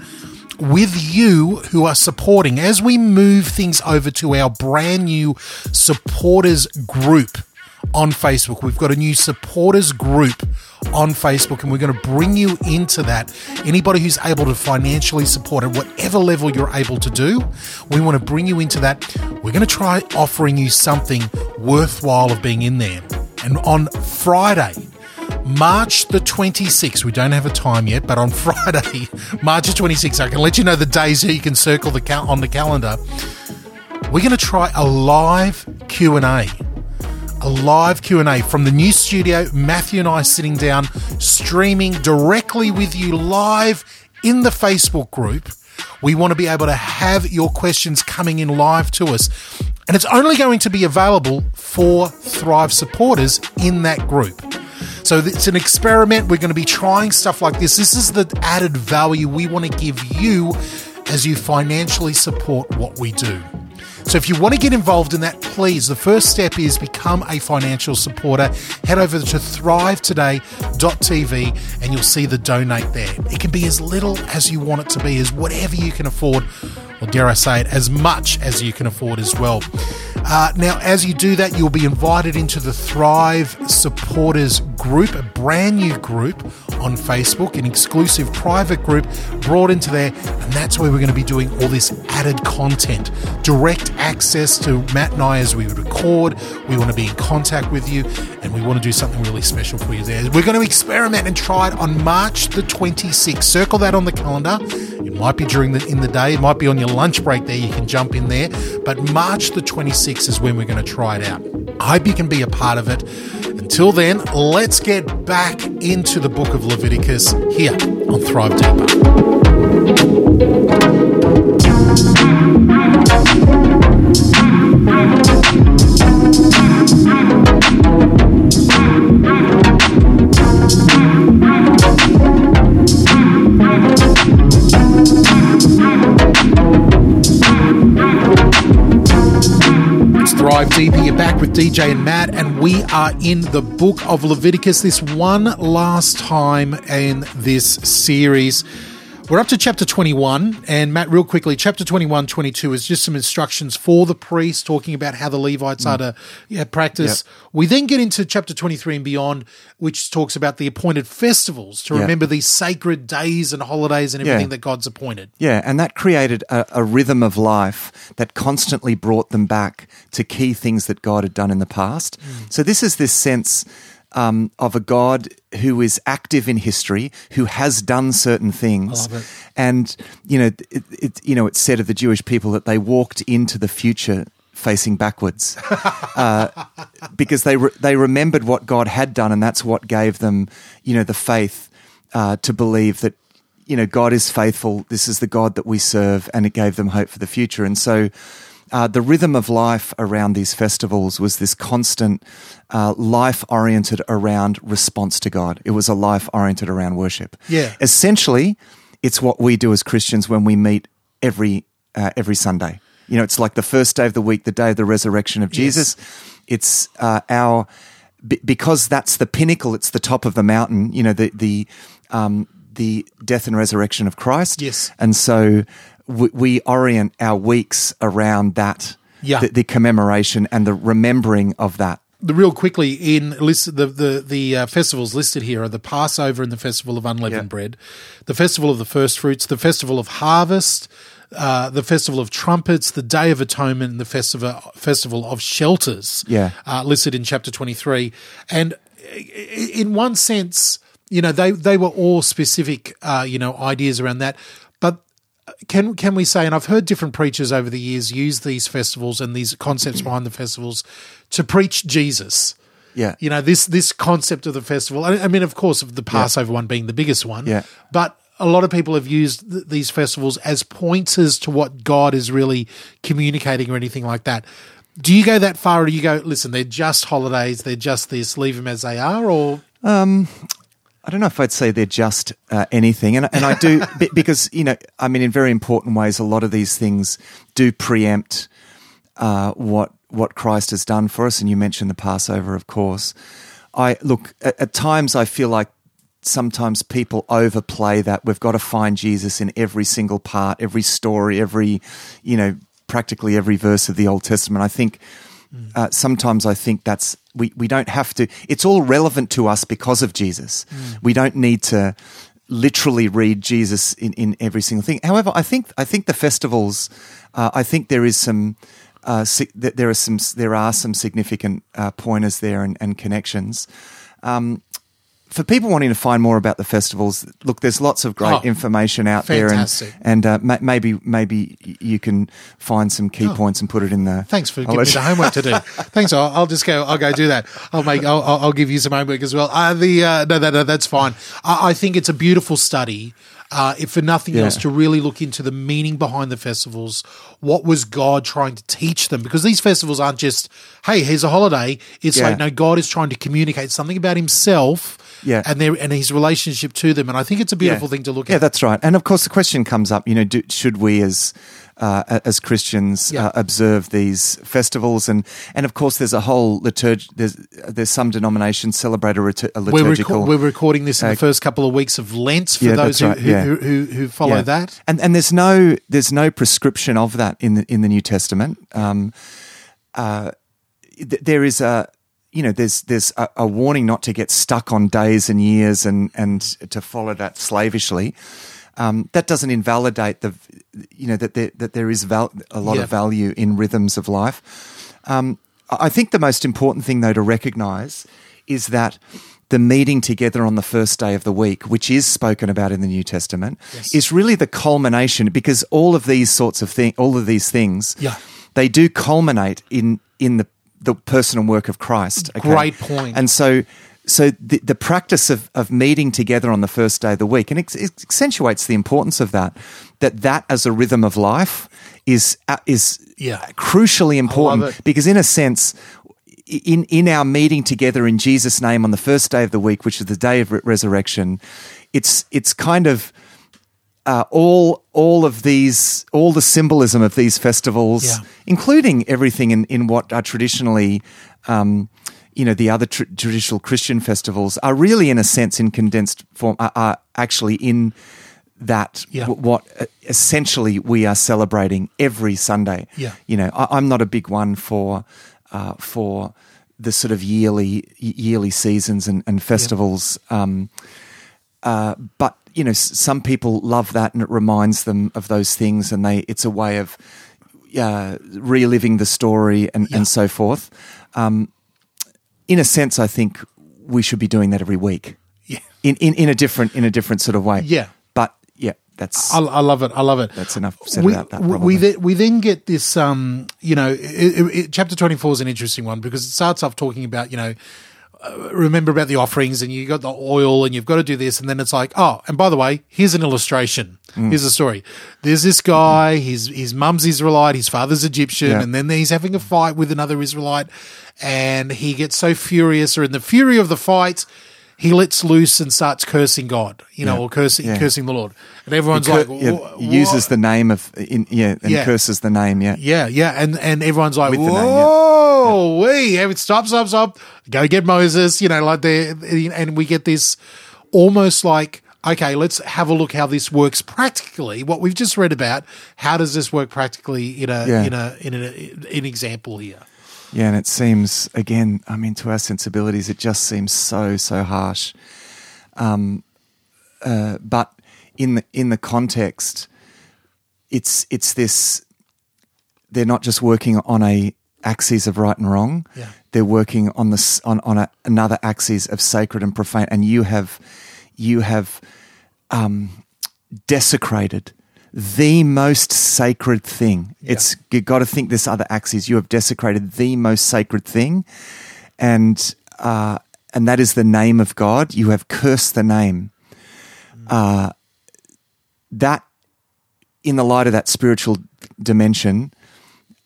with you who are supporting as we move things over to our brand new supporters group on Facebook. We've got a new supporters group on Facebook, and we're going to bring you into that. Anybody who's able to financially support at whatever level you're able to do, we want to bring you into that. We're going to try offering you something worthwhile of being in there. And on Friday, March the 26th, we don't have a time yet, but on [laughs] Friday, March the 26th, I can let you know the days so you can circle the cal- on the calendar. We're going to try a live Q&A a live Q&A from the new studio. Matthew and I sitting down, streaming directly with you live in the Facebook group. We want to be able to have your questions coming in live to us. And it's only going to be available for Thrive supporters in that group. So it's an experiment. We're going to be trying stuff like this. This is the added value we want to give you as you financially support what we do. So if you want to get involved in that, please, the first step is become a financial supporter. Head over to thrivetoday.tv and you'll see the donate there. It can be as little as you want it to be, as whatever you can afford, or dare I say it, as much as you can afford as well. Uh, now, as you do that, you'll be invited into the Thrive Supporters group, a brand new group on Facebook, an exclusive private group brought into there, and that's where we're going to be doing all this added content, direct access to Matt and I as we record. We want to be in contact with you, and we want to do something really special for you there. We're going to experiment and try it on March the 26th. Circle that on the calendar. It might be during the in the day, it might be on your lunch break there. You can jump in there, but March the 26th is when we're going to try it out. I hope you can be a part of it. Until then, let's get back into the book of Leviticus here on Thrive Thrive Deeper. You're back with DJ and Matt, and we are in the book of Leviticus this one last time in this series. We're up to chapter 21, and Matt, real quickly, chapter 21, 22 is just some instructions for the priests, talking about how the Levites mm. are to yeah, practice. Yep. We then get into chapter 23 and beyond, which talks about the appointed festivals to yep. remember these sacred days and holidays and everything yeah. that God's appointed. Yeah, and that created a, a rhythm of life that constantly brought them back to key things that God had done in the past. Mm. So this is this sense um, of a God who is active in history, who has done certain things, and you know, it, it, you know, it's said of the Jewish people that they walked into the future facing backwards [laughs] uh, because they re- they remembered what God had done, and that's what gave them, you know, the faith uh, to believe that you know God is faithful. This is the God that we serve, and it gave them hope for the future. And so, uh, the rhythm of life around these festivals was this constant uh, life oriented around response to God. It was a life oriented around worship. Yeah. Essentially, it's what we do as Christians when we meet every uh, every Sunday. You know, it's like the first day of the week, the day of the resurrection of Jesus. Yes. It's uh, our because that's the pinnacle. It's the top of the mountain. You know, the the um, the death and resurrection of Christ. Yes, and so we, we orient our weeks around that, yeah. the, the, commemoration and the remembering of that. The real quickly in list the the the uh, festivals listed here are the Passover and the Festival of Unleavened yeah. Bread, the Festival of the First Fruits, the Festival of Harvest, uh, the Festival of Trumpets, the Day of Atonement, and the Festival Festival of Shelters. Yeah, uh, listed in chapter twenty three, and in one sense, you know they they were all specific, uh, you know, ideas around that can can we say, and I've heard different preachers over the years use these festivals and these concepts behind the festivals to preach Jesus. Yeah. You know, this this concept of the festival. I, I mean, of course, of the Passover one being the biggest one. Yeah. But a lot of people have used th- these festivals as pointers to what God is really communicating or anything like that. Do you go that far, or do you go, listen, they're just holidays, they're just this, leave them as they are, or um, I don't know if I'd say they're just uh, anything, and and I do [laughs] be- because you know, I mean, in very important ways, a lot of these things do preempt uh, what what Christ has done for us. And you mentioned the Passover, of course. I look at, at times. I feel like sometimes people overplay that. We've got to find Jesus in every single part, every story, every you know, practically every verse of the Old Testament. I think. Uh, sometimes I think that's we, we don't have to. It's all relevant to us because of Jesus. We don't need to literally read Jesus in, in every single thing. However, I think I think the festivals. Uh, I think there is some. Uh, si- there are some there are some significant uh, pointers there and, and connections. Um, for people wanting to find more about the festivals, look, there's lots of great Oh, information out fantastic. there, and, and uh, ma- maybe maybe you can find some key points and put it in the. Oh. Thanks for I'll giving me the homework to do. [laughs] Thanks. I'll, I'll just go. I'll go do that. I'll make. I'll, I'll I'll give you some homework as well. Uh, the uh, no, no, no, that's fine. I, I think it's a beautiful study. Uh, if for nothing Yeah. else, to really look into the meaning behind the festivals. What was God trying to teach them? Because these festivals aren't just, hey, here's a holiday. It's Yeah. like no, God is trying to communicate something about Himself. Yeah. and their and His relationship to them. And I think it's a beautiful thing to look Yeah, at. Yeah, that's right. And of course, the question comes up. You know, do, should we as uh, as Christians Yeah. uh, observe these festivals? And and of course, there's a whole liturg. There's there's some denominations celebrate a, a We're, liturgical. reco- we're recording this in uh, the first couple of weeks of Lent for Yeah, those who, right, who, yeah. who, who, who follow Yeah. that. And and there's no there's no prescription of that in the in the New Testament. Um, uh, th- there is a you know there's there's a, a warning not to get stuck on days and years and and to follow that slavishly. Um, that doesn't invalidate the you know that there, that there is val- a lot Yeah. of value in rhythms of life. Um, I think the most important thing though to recognize is that the meeting together on the first day of the week, which is spoken about in the New Testament, is really the culmination because all of these sorts of things, all of these things, Yeah. they do culminate in in the the personal work of Christ. okay? Great point. And so, so the, the practice of, of meeting together on the first day of the week, and it, it accentuates the importance of that, that that as a rhythm of life is uh, is Yeah. crucially important because in a sense. In, in our meeting together in Jesus' name on the first day of the week, which is the day of re- resurrection, it's it's kind of uh, all all of these all the symbolism of these festivals, Yeah. including everything in, in what are traditionally, um, you know, the other tr- traditional Christian festivals, are really in a sense in condensed form are, are actually in that Yeah. w- what uh, essentially we are celebrating every Sunday. Yeah. you know, I, I'm not a big one for uh, for the sort of yearly yearly seasons and, and festivals. Um, uh, but you know, some people love that, and it reminds them of those things, and they it's a way of uh, reliving the story and, Yeah. and so forth. Um, in a sense, I think we should be doing that every week. Yeah. In, in, in a different in a different sort of way. Yeah. But yeah, that's I, I love it. I love it. That's enough said we, about that, we- probably. We then, we then get this, um, you know, it, it, chapter 24 is an interesting one because it starts off talking about, you know, remember about the offerings and you got the oil and you've got to do this. And then it's like, oh, and by the way, here's an illustration. Mm. Here's a story. There's this guy, his, his mum's Israelite, his father's Egyptian, Yeah. and then he's having a fight with another Israelite and he gets so furious or in the fury of the fight, he lets loose and starts cursing God, you know, Yeah. or cursing, Yeah. cursing the Lord. And everyone's Cur- like, yeah, "Wha- uses the name of in, yeah and Yeah. curses the name yeah Yeah, yeah, and and everyone's like, With the name, "Whoa, we have it. Stop, stop, stop! Go get Moses." You know, like they, and we get this almost like, okay, let's have a look how this works practically. What we've just read about, how does this work practically in a Yeah. in a in an example here? Yeah, and it seems again, I mean, to our sensibilities, it just seems so so harsh. Um, uh, but in the in the context, it's it's this. They're not just working on a axis of right and wrong. Yeah. They're working on this on on a, another axis of sacred and profane, and you have you have um, desecrated the most sacred thing. It's you got to think this other axis. You have desecrated the most sacred thing, and uh, and that is the name of God. You have cursed the name. Uh, that, in the light of that spiritual dimension,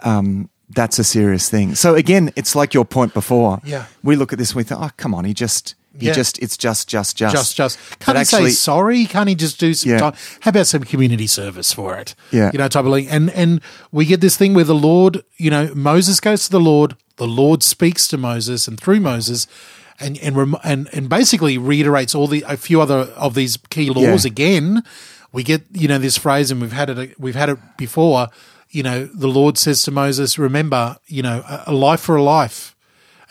um, that's a serious thing. So again, it's like your point before. Yeah. we look at this and we think, oh, come on, he just, he Yeah. just, it's just, just, just, just just can't he say sorry can't he just do some Yeah. time how about some community service for it Yeah. you know type of thing and and we get this thing where the lord you know moses goes to the lord the lord speaks to moses and through moses and and rem- and, and basically reiterates all the a few other of these key laws Yeah. again we get you know this phrase and we've had it we've had it before you know the lord says to moses remember you know a, a life for a life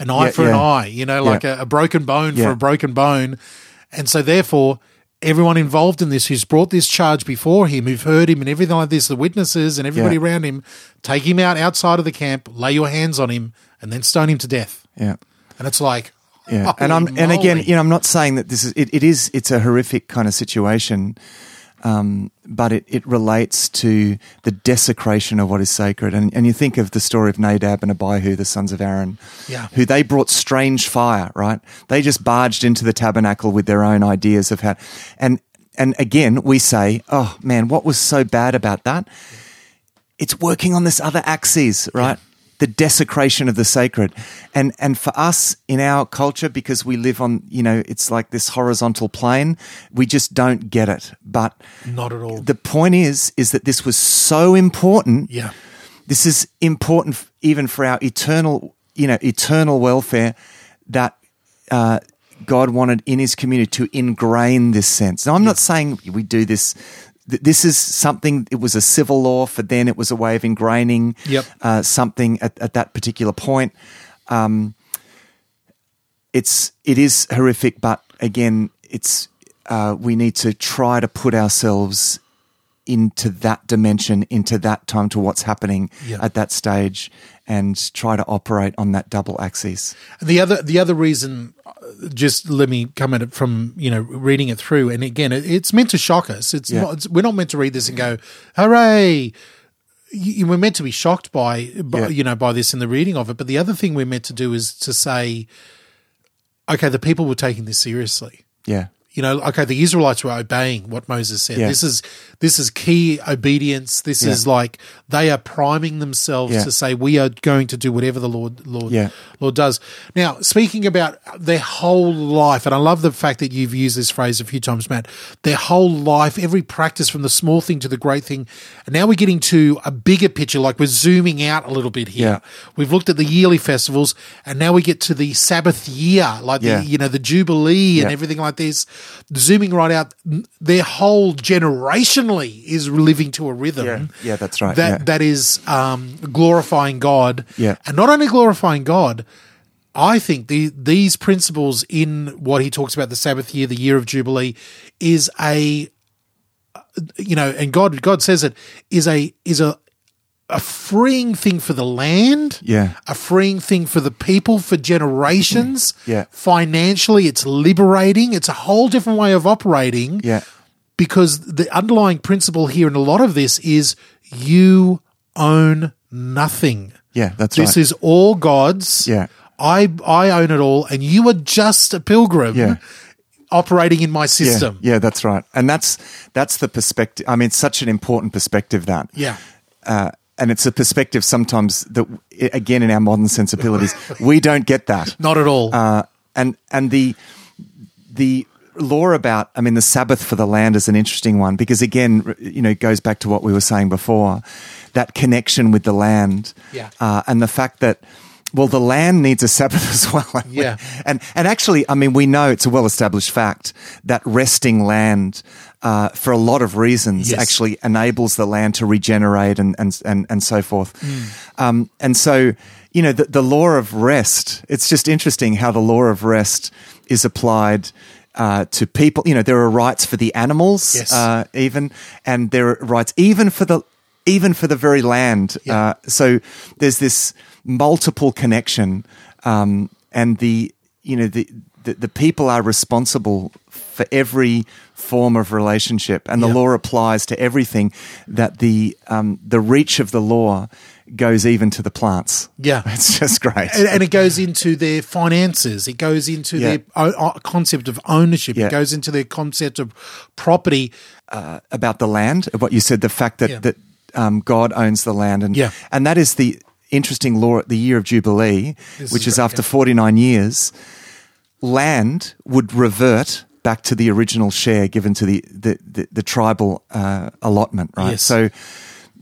an eye Yeah, for an eye you know like Yeah. a, a broken bone for a broken bone. And so, therefore, everyone involved in this who's brought this charge before him, who've heard him and everything like this, the witnesses and everybody Yeah. around him, take him out outside of the camp, lay your hands on him, and then stone him to death. Yeah. And it's like, Yeah, and I'm holy and again, you know, I'm not saying that this is it, it is it's a horrific kind of situation, um, but it, it relates to the desecration of what is sacred. And and you think of the story of Nadab and Abihu, the sons of Aaron, Yeah. who they brought strange fire. Right, they just barged into the tabernacle with their own ideas of how, and and again we say, oh man, what was so bad about that? It's working on this other axis, right? The desecration of the sacred and and for us in our culture because we live on you know it's like this horizontal plane we just don't get it but not at all. the point is is that this was so important yeah. this is important even for our eternal you know eternal welfare that uh, God wanted in his community to ingrain this sense. Now, I'm not saying we do this. Th- This is something, it was a civil law for then, it was a way of ingraining Yep. uh, something at, at that particular point. Um, it's, it is horrific, but again, it's, uh, we need to try to put ourselves into that dimension, into that time to what's happening Yeah. at that stage and try to operate on that double axis. And the other the other reason, just let me come at it from you know reading it through, and again, it, it's meant to shock us. It's Yeah. not. It's, we're not meant to read this and go, "Hooray!" You, we're meant to be shocked by, by Yeah. you know by this in the reading of it. But the other thing we're meant to do is to say, "Okay, the people were taking this seriously." Yeah. You know, okay, the Israelites were obeying what Moses said. Yeah. This is this is key obedience. This is like they are priming themselves Yeah. to say we are going to do whatever the Lord Lord Yeah. Lord does. Now, speaking about their whole life, and I love the fact that you've used this phrase a few times, Matt. Their whole life, every practice from the small thing to the great thing, and now we're getting to a bigger picture. Like we're zooming out a little bit here. Yeah. We've looked at the yearly festivals, and now we get to the Sabbath year, like Yeah. the you know the Jubilee and everything like this. Zooming right out, their whole generationally is living to a rhythm. Yeah. Yeah, that's right. That Yeah. that is um, glorifying God. Yeah. and not only glorifying God. I think the these principles in what he talks about the Sabbath year, the year of Jubilee, is a you know, and God God says it is a is a a freeing thing for the land, Yeah. a freeing thing for the people for generations. Yeah. Financially, it's liberating. It's a whole different way of operating Yeah. because the underlying principle here in a lot of this is you own nothing. Yeah. That's This right. This is all God's. Yeah. I I own it all, and you are just a pilgrim Yeah. operating in my yeah. system. Yeah, that's right. And that's that's the perspective. I mean, it's such an important perspective that. Yeah. Uh, and it's a perspective sometimes that, again, in our modern sensibilities, [laughs] we don't get that. Not at all. Uh, and and the the law about I mean the Sabbath for the land is an interesting one because again you know it goes back to what we were saying before that connection with the land Yeah. uh, and the fact that well the land needs a Sabbath [laughs] as well Yeah. and and actually I mean we know it's a well established fact that resting land uh, for a lot of reasons Yes. actually enables the land to regenerate and and and, and so forth um, and so you know the, the law of rest it's just interesting how the law of rest is applied uh, to people you know there are rights for the animals Yes. uh, even and there are rights even for the even for the very land Yeah. uh, so there's this multiple connection um, and the you know the, the the people are responsible for every form of relationship and the Yeah. law applies to everything that the um, the reach of the law goes even to the plants. Yeah. [laughs] It's just great. and, and it goes into their finances. It goes into Yeah. their o- o- concept of ownership. Yeah. It goes into their concept of property. about the land, what you said, the fact that Yeah. that um, God owns the land, and Yeah. and that is the interesting law at the year of Jubilee, This which is is, right, after yeah. forty nine years, land would revert back to the original share given to the the the, the tribal uh, allotment, right? Yes. So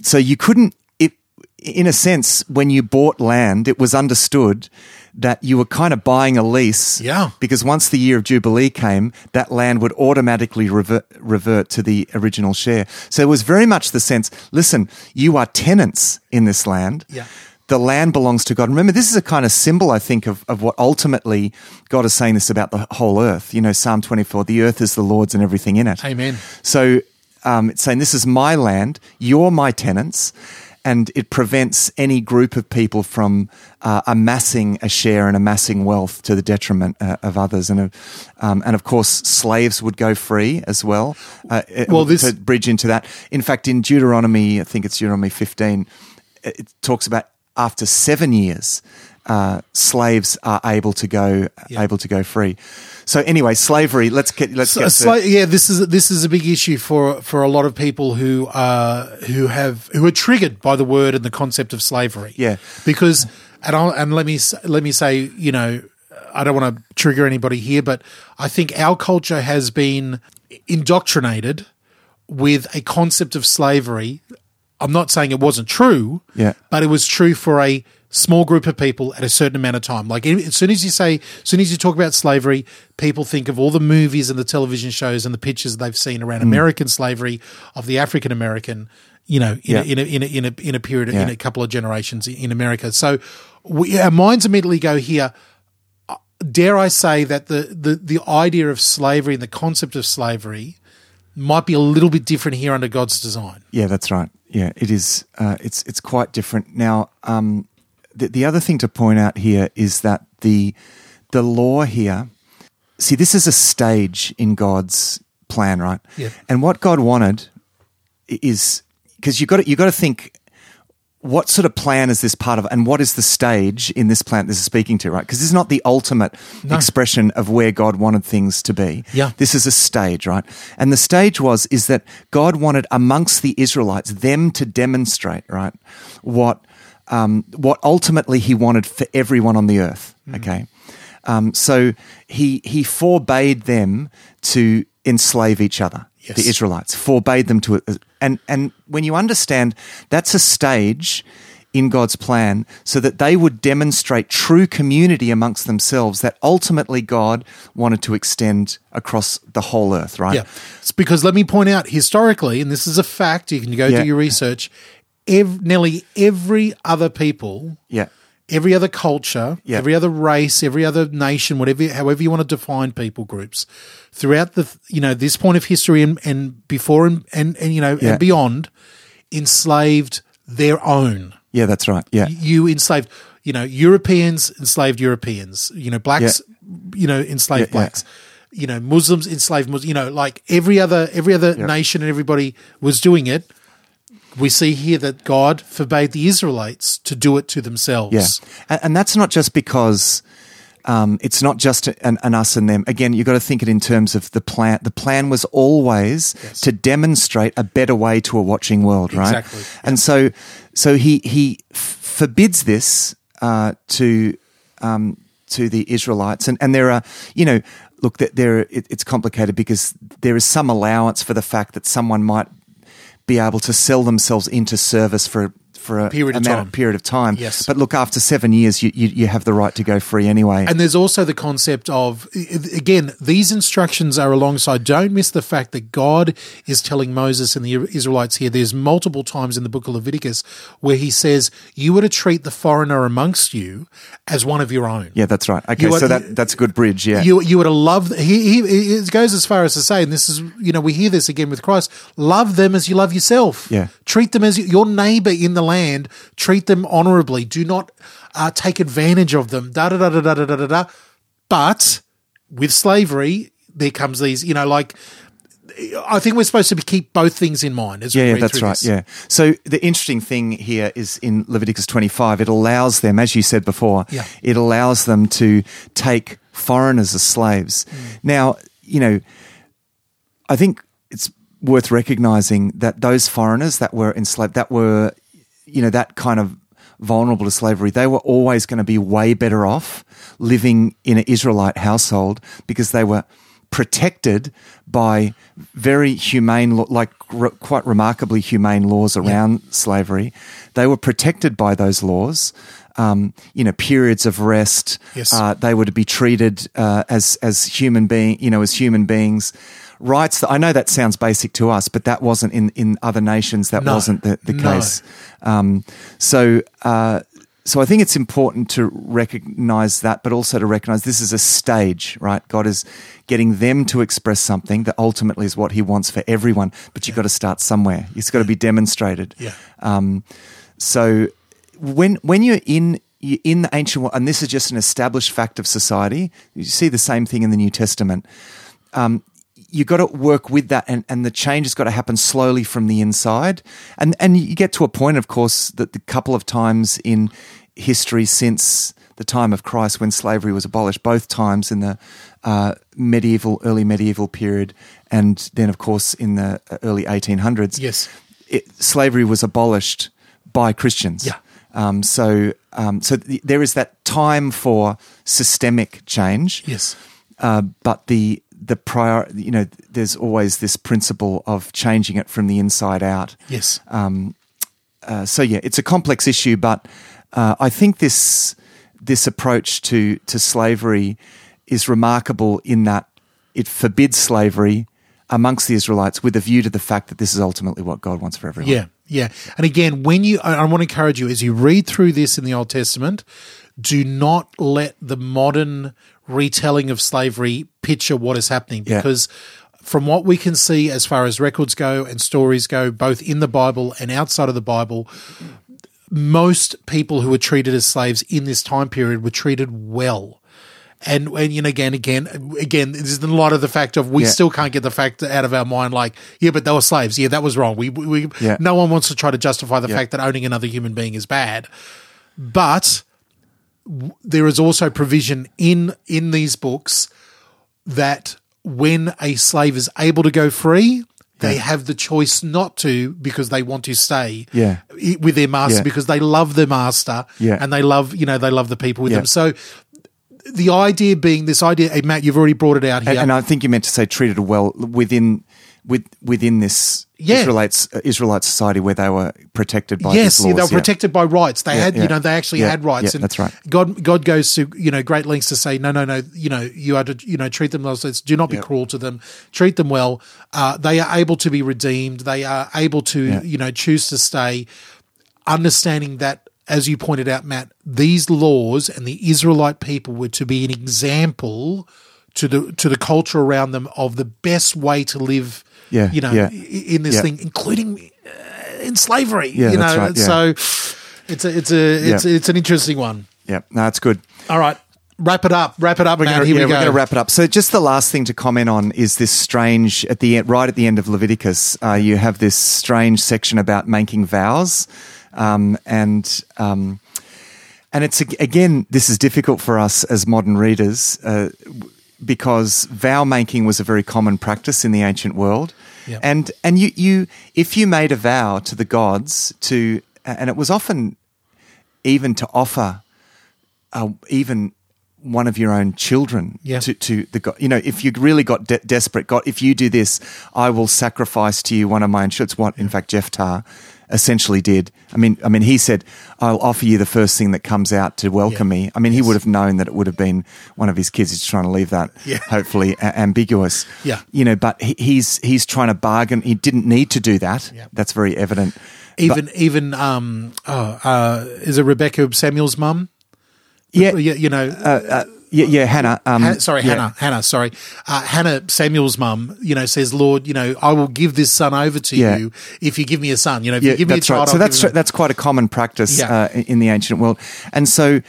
so you couldn't it in a sense when you bought land, it was understood that you were kind of buying a lease Yeah. because once the year of Jubilee came, that land would automatically revert, revert to the original share. So it was very much the sense listen, you are tenants in this land. Yeah. The land belongs to God. Remember, this is a kind of symbol, I think, of, of what ultimately God is saying this about the whole earth. You know, Psalm 24 the earth is the Lord's and everything in it. Amen. So um, it's saying, This is my land, you're my tenants. And it prevents any group of people from uh, amassing a share and amassing wealth to the detriment uh, of others. And, of- um, and of course, slaves would go free as well. Uh, Well, this- to bridge into that. In fact, in Deuteronomy, I think it's Deuteronomy 15, it talks about after seven years, uh, slaves are able to go Yeah. able to go free. So anyway, slavery. Let's get let's So, get yeah, this is this is a big issue for for a lot of people who uh who have who are triggered by the word and the concept of slavery. Yeah. because and I'll, and let me let me say, you know, I don't want to trigger anybody here, but I think our culture has been indoctrinated with a concept of slavery. I'm not saying it wasn't true, Yeah. but it was true for a small group of people at a certain amount of time. Like as soon as you say, as soon as you talk about slavery, people think of all the movies and the television shows and the pictures they've seen around American slavery of the African American. You know, in, Yeah. a, in a in a in a in a period in Yeah. a couple of generations in America. So we, our minds immediately go here. Uh, Dare I say that the, the the idea of slavery and the concept of slavery might be a little bit different here under God's design. Yeah, that's right. Yeah, it is. Uh, it's it's quite different now. Um, the the other thing to point out here is that the the law here. See, this is a stage in God's plan, right? Yeah. And what God wanted is because you got you got to think what sort of plan is this part of, and what is the stage in this plan this is speaking to, right? Because this is not the ultimate expression of where God wanted things to be. Yeah. This is a stage, right? And the stage was is that God wanted amongst the Israelites them to demonstrate, right, what um, what ultimately He wanted for everyone on the earth. Okay, um, so He He forbade them to enslave each other. Yes. The Israelites forbade them to, uh, and and when you understand that's a stage in God's plan so that they would demonstrate true community amongst themselves that ultimately God wanted to extend across the whole earth, right? Yeah. It's because let me point out historically, and this is a fact, you can go Yeah. do your research, ev- nearly every other people, Yeah. Every other culture, Yeah. every other race, every other nation, whatever, however you want to define people groups, throughout the, you know, this point of history and, and before and, and, and you know, Yeah. and beyond, enslaved their own. Yeah, that's right. Yeah. You enslaved, you know, Europeans enslaved Europeans, you know, blacks, you know, enslaved Yeah, yeah. blacks. You know, Muslims enslaved Muslims. You know, like every other every other nation and everybody was doing it. We see here that God forbade the Israelites to do it to themselves. Yeah, and, and that's not just because um, it's not just an, an us and them. Again, you've got to think it in terms of the plan. The plan was always to demonstrate a better way to a watching world, right? Exactly. And so, so he he f- forbids this uh, to um, to the Israelites, and and there are you know. Look, that there it, it's complicated because there is some allowance for the fact that someone might be able to sell themselves into service for for a Period of amount time. period of time. Yes. But look, after seven years, you, you, you have the right to go free anyway. And there's also the concept of, again, these instructions are alongside. Don't miss the fact that God is telling Moses and the Israelites here. There's multiple times in the book of Leviticus where he says, You were to treat the foreigner amongst you as one of your own. yeah, that's right. Okay, are- so that that's a good bridge. Yeah. You you were to love. He, he it goes as far as to say, and this is you know we hear this again with Christ. Love them as you love yourself. Yeah. Treat them as your neighbor in the land. Treat them honorably. Do not uh, take advantage of them. Da da da da da da da da. But with slavery, there comes these. You know, like I think we're supposed to be, keep both things in mind as we Yeah, read that's right. this. Yeah. So the interesting thing here is in Leviticus 25, it allows them, as you said before, Yeah. it allows them to take foreigners as slaves. Mm. Now, you know, I think it's worth recognizing that those foreigners that were enslaved, that were, you know, that kind of vulnerable to slavery, they were always going to be way better off living in an Israelite household because they were protected by very humane, like r- quite remarkably humane laws around slavery. They were protected by those laws. Um, you know, periods of rest. Yes. Uh, they were to be treated uh, as as human being, you know, as human beings. Rights. That, I know that sounds basic to us, but that wasn't in in other nations. That No. wasn't the, the No. case. Um, so. Uh, so I think it's important to recognize that, but also to recognize this is a stage, right? God is getting them to express something that ultimately is what He wants for everyone. But you've got to start somewhere. It's got to be demonstrated. Yeah. Um, so when when you're in you're in the ancient world, and this is just an established fact of society, you see the same thing in the New Testament. Um, you got to work with that, and, and the change has got to happen slowly from the inside. And and you get to a point, of course, that the couple of times in history since the time of Christ when slavery was abolished, both times in the uh, medieval, early medieval period, and then, of course, in the early 1800s Yes. it, slavery was abolished by Christians. Yeah. Um, so, um, so th- there is that time for systemic change. Yes. Uh, but the the prior, you know, there's always this principle of changing it from the inside out. Yes. Uh, so yeah, it's a complex issue, but uh, I think this this approach to to slavery is remarkable in that it forbids slavery amongst the Israelites with a view to the fact that this is ultimately what God wants for everyone. Yeah, yeah. And again, when you, I, I want to encourage you as you read through this in the Old Testament, do not let the modern retelling of slavery picture what is happening Yeah. because. From what we can see, as far as records go and stories go, both in the Bible and outside of the Bible, most people who were treated as slaves in this time period were treated well. And, and you know, again, again, again, this is in light of the fact of we Yeah. still can't get the fact out of our mind, like, yeah, but they were slaves. Yeah, that was wrong. We, we, Yeah. no one wants to try to justify the Yeah. fact that owning another human being is bad. But there is also provision in in these books that when a slave is able to go free, they have the choice not to because they want to stay Yeah. with their master Yeah. because they love their master Yeah. and they love you know they love the people with Yeah. them. So the idea being this idea, hey, Matt, you've already brought it out here. And, and I think you meant to say treated well within with within this Yeah. Israelites uh, Israelite society where they were protected by yes, yeah, they were yeah. protected by rights. They Yeah, had, you know, they actually had rights. and that's right. God, God goes to you know great lengths to say, no, no, no. You know, you are to you know treat them well. Do not be cruel to them. Treat them well. Uh, they are able to be redeemed. They are able to you know choose to stay. Understanding that, as you pointed out, Matt, these laws and the Israelite people were to be an example to the to the culture around them of the best way to live. Yeah, you know, yeah. in this Yeah. thing, including uh, in slavery. Yeah, you know, right, yeah. so it's a it's a it's it's an interesting one. Yeah, no, that's good. All right, wrap it up. Wrap it up, We're man. gonna, Here we we're going to wrap it up. So, just the last thing to comment on is this strange at the end, right at the end of Leviticus. Uh, you have this strange section about making vows, um, and um, and it's again, this is difficult for us as modern readers uh, because vow making was a very common practice in the ancient world, Yeah. and and you you if you made a vow to the gods to, and it was often even to offer uh, even one of your own children Yeah. to, to the God. You know, if you really got de- desperate, God, if you do this, I will sacrifice to you one of my own children. It's what, in fact, Jephthah essentially did. I mean, I mean, he said, "I'll offer you the first thing that comes out to welcome Yeah. me." I mean, he would have known that it would have been one of his kids. He's trying to leave that Yeah. hopefully a- ambiguous. Yeah. you know, but he, he's he's trying to bargain. He didn't need to do that. Yeah. That's very evident. even even um oh uh is it Rebecca Samuel's mum? Yeah, You, you know, uh, yeah, yeah, Hannah. Um, sorry, yeah. Hannah. Hannah, sorry. Uh, Hannah Samuel's mum, you know, says, Lord, you know, I will give this son over to Yeah. you if you give me a son. You know, if you give me a child, right. So I'll that's give him a- that's quite a common practice uh, in the ancient world, and so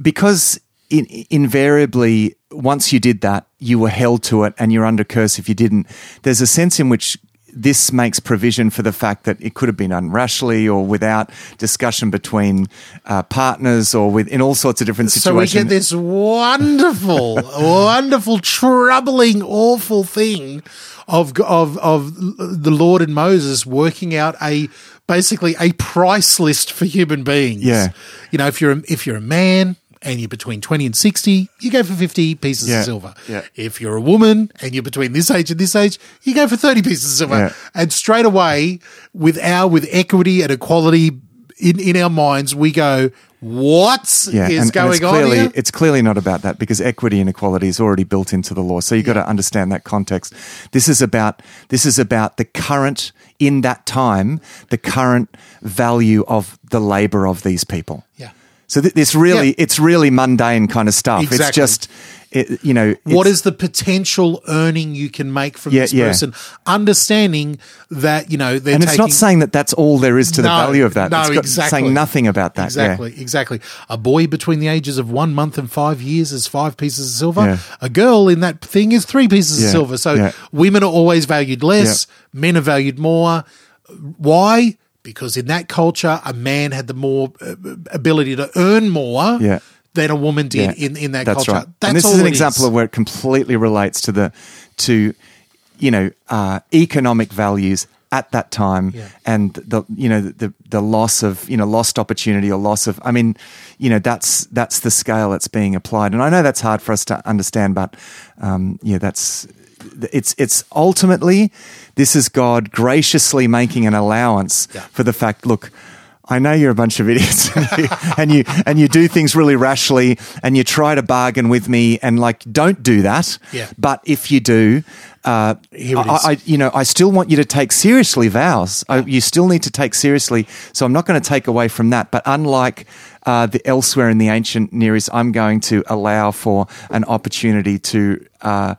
because in, invariably once you did that, you were held to it and you're under curse if you didn't. There's a sense in which this makes provision for the fact that it could have been done rashly or without discussion between uh, partners or with in all sorts of different situations. So we get this wonderful, [laughs] wonderful, troubling, awful thing of of of the Lord and Moses working out a basically a price list for human beings. Yeah. you know, if you're a, if you're a man and you're between twenty and sixty, you go for fifty pieces Yeah. of silver. Yeah. If you're a woman and you're between this age and this age, you go for thirty pieces of silver. Yeah. And straight away, with our with equity and equality in in our minds, we go. What is yeah, and, and going it's clearly on here? it's clearly not about that because equity and equality is already built into the law. So you've got to understand that context. This is about this is about the current in that time, the current value of the labor of these people. Yeah. So th- this really Yeah. it's really mundane kind of stuff. It's just it, you know What is the potential earning you can make from Yeah, this yeah. person? Understanding that you know they're and it's taking, not saying that that's all there is to the value of that. No, it's exactly. saying nothing about that. Exactly, exactly. A boy between the ages of one month and five years is five pieces of silver. A girl in that thing is three pieces of silver. So women are always valued less, men are valued more. Why? Because in that culture, a man had the more uh, ability to earn more Yeah. than a woman did Yeah, in, in that that's culture. Right. That's and this is an example of where it completely relates to the to you know uh, economic values at that time Yeah. and the you know the the loss of you know lost opportunity or loss of I mean you know that's that's the scale that's being applied and I know that's hard for us to understand but um, yeah that's it's it's ultimately this is God graciously making an allowance Yeah. for the fact look I know you're a bunch of [laughs] idiots and you, and you and you do things really rashly and you try to bargain with me and like don't do that. Yeah. But if you do, uh, I. I you know I still want you to take seriously vows. I, you still need to take seriously. So I'm not going to take away from that. But unlike uh, the elsewhere in the ancient Near East, I'm going to allow for an opportunity to uh,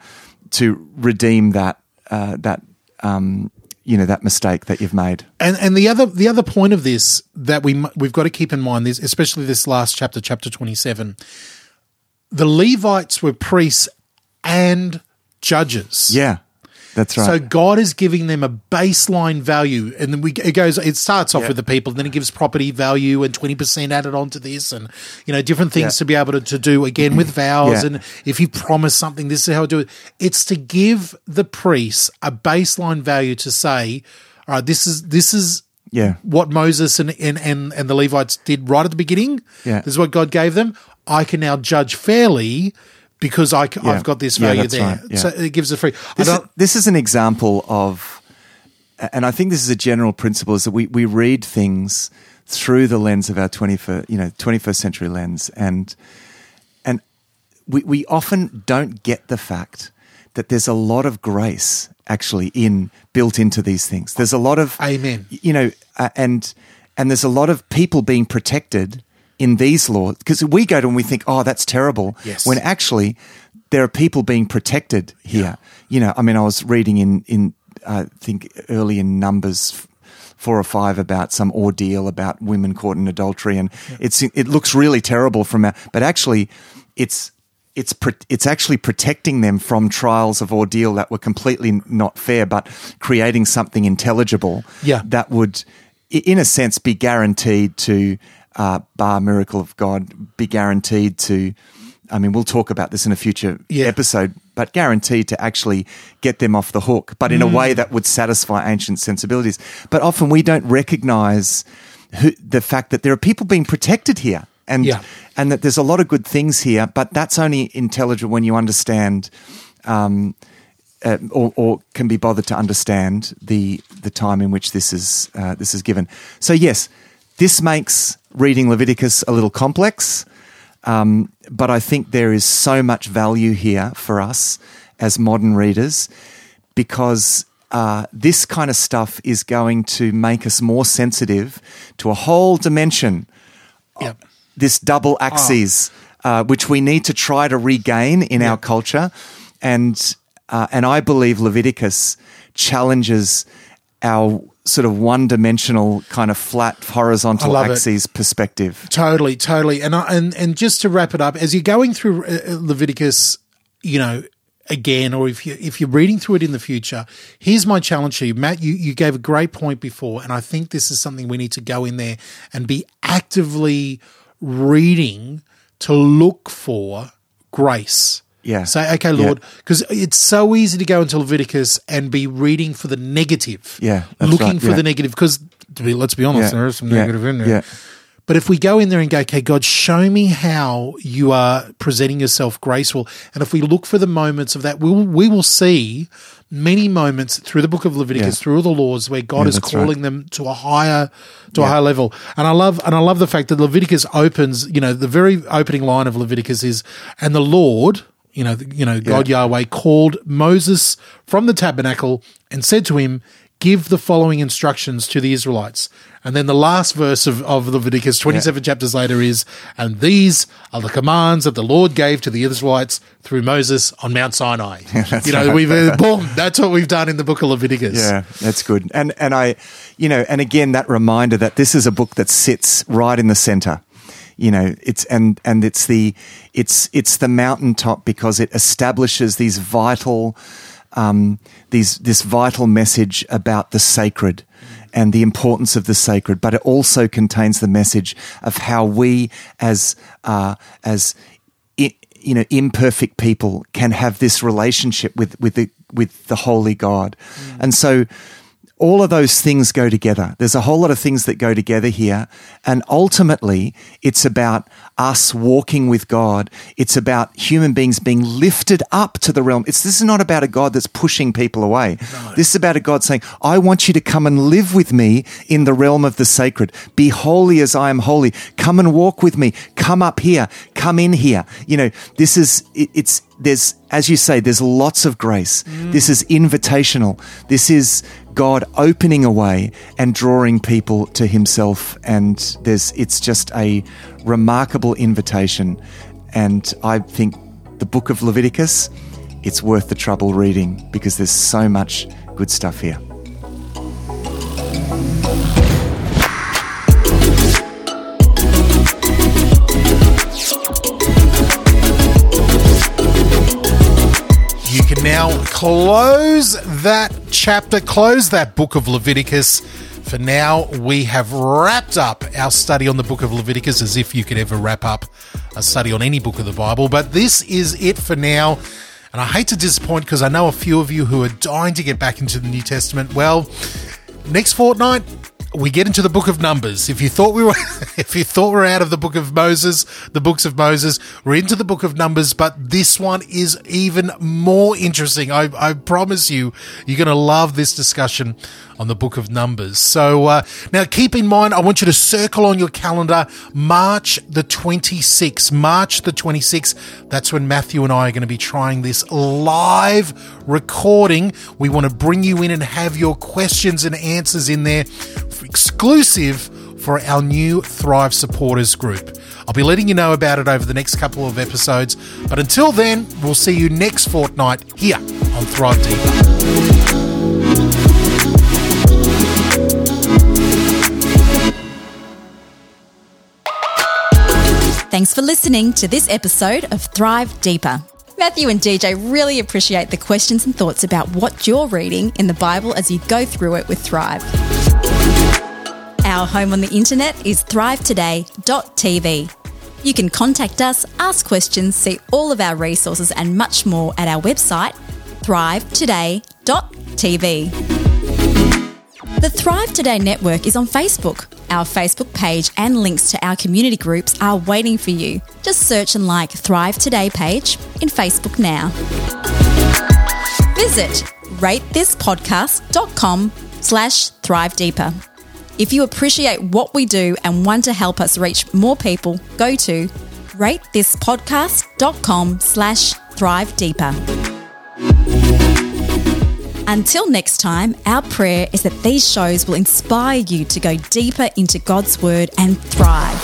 to redeem that uh, that. Um, you know that mistake that you've made. And and the other the other point of this that we we've got to keep in mind is especially this last chapter, chapter twenty seven. The Levites were priests and judges. Yeah, that's right. So God is giving them a baseline value, and then we it goes. It starts off Yeah. with the people, and then it gives property value and twenty percent added onto this, and you know different things Yeah. to be able to, to do again with [clears throat] vows. Yeah. And if you promise something, this is how I do it. It's to give the priests a baseline value to say, all right, this is this is Yeah. what Moses and and and, and the Levites did right at the beginning. Yeah. this is what God gave them. I can now judge fairly. Because I, Yeah. have got this value that's there, right. Yeah. so it gives a free. This, is, this is an example of, and I think this is a general principle, is that we, we read things through the lens of our 21st, you know, 21st century lens. And, and we, we often don't get the fact that there's a lot of grace actually in built into these things. There's a lot of, Amen. you know, uh, and, and there's a lot of people being protected in these laws because we go to and we think, oh, that's terrible. Yes. When actually there are people being protected here. You know, I mean, I was reading in in I think early in Numbers four or five about some ordeal about women caught in adultery, and it's it looks really terrible from our, but actually, it's. It's it's actually protecting them from trials of ordeal that were completely not fair, but creating something intelligible Yeah. that would, in a sense, be guaranteed to, uh, bar miracle of God, be guaranteed to. I mean, we'll talk about this in a future Yeah. episode, but guaranteed to actually get them off the hook, but in a Mm. way that would satisfy ancient sensibilities. But often we don't recognize who, the fact that there are people being protected here. And, Yeah. and that there's a lot of good things here, but that's only intelligible when you understand um, uh, or, or can be bothered to understand the the time in which this is uh, this is given. So yes, this makes reading Leviticus a little complex, um, but I think there is so much value here for us as modern readers because. Uh, this kind of stuff is going to make us more sensitive to a whole dimension Yep. this double axis, uh, which we need to try to regain in our culture, and uh, and I believe Leviticus challenges our sort of one-dimensional kind of flat horizontal axes it. perspective. Totally, totally. And I, and and just to wrap it up, as you're going through uh, Leviticus, you know, again, or if you if you're reading through it in the future, here's my challenge to you, Matt. You you gave a great point before, and I think this is something we need to go in there and be actively reading to look for grace. Yeah. Say, okay, Lord, because it's so easy to go into Leviticus and be reading for the negative. Yeah, looking right, for yeah. the negative. Because to be, let's be honest, Yeah, there is some yeah, negative in there. yeah. But if we go in there and go, okay, God, show me how you are presenting yourself graceful, and if we look for the moments of that, we will, we will see many moments through the book of Leviticus, Yeah. through the laws, where God Yeah, is calling them to a higher to a higher level. And I love and I love the fact that Leviticus opens. You know, the very opening line of Leviticus is, "And the Lord." You know, you know, God Yahweh called Moses from the tabernacle and said to him, give the following instructions to the Israelites. And then the last verse of, of Leviticus, 27 chapters later, is, and these are the commands that the Lord gave to the Israelites through Moses on Mount Sinai. [laughs] you know, right. we've, uh, boom, that's what we've done in the book of Leviticus. Yeah, that's good. And and I, you know, and again that reminder that this is a book that sits right in the center. You know, it's and and it's the it's it's the mountaintop because it establishes these vital um, these this vital message about the sacred and the importance of the sacred, but it also contains the message of how we as uh, as i- you know imperfect people can have this relationship with with the with the holy God, and so all of those things go together. There's a whole lot of things that go together here. And ultimately, it's about us walking with God. It's about human beings being lifted up to the realm. It's, this is not about a God that's pushing people away. This is about a God saying, I want you to come and live with me in the realm of the sacred. Be holy as I am holy. Come and walk with me. Come up here. Come in here. You know, this is, it, it's, there's, as you say, there's lots of grace. This is invitational. This is God opening a way and drawing people to Himself. And there's, it's just a remarkable invitation. And I think the book of Leviticus, it's worth the trouble reading because there's so much good stuff here. Close that chapter, close that book of Leviticus. For now, we have wrapped up our study on the book of Leviticus as if you could ever wrap up a study on any book of the Bible. But this is it for now. And I hate to disappoint because I know a few of you who are dying to get back into the New Testament. Well, next fortnight, we get into the book of numbers. If you thought we were [laughs] if you thought we we're out of the book of moses the books of moses we're into the book of numbers but this one is even more interesting. I, I promise you you're going to love this discussion on the book of numbers. So uh, now keep in mind i want you to circle on your calendar march the 26th march the 26th that's when matthew and i are going to be trying this live recording. We want to bring you in and have your questions and answers in there exclusive for our new Thrive supporters group. I'll be letting you know about it over the next couple of episodes, but until then, we'll see you next fortnight here on Thrive Deeper. Thanks for listening to this episode of Thrive Deeper. Matthew and DJ really appreciate the questions and thoughts about what you're reading in the Bible as you go through it with Thrive. Our home on the internet is thrivetoday.tv. You can contact us, ask questions, see all of our resources and much more at our website, thrivetoday.tv. The Thrive Today network is on Facebook. Our Facebook page and links to our community groups are waiting for you. Just search and like Thrive Today page in Facebook now. Visit ratethispodcast.com slash thrive deeper. If you appreciate what we do and want to help us reach more people, go to ratethispodcast.com slash thrive deeper. Until next time, our prayer is that these shows will inspire you to go deeper into God's Word and thrive.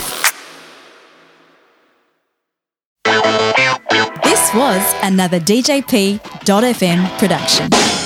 This was another DJP.FM production.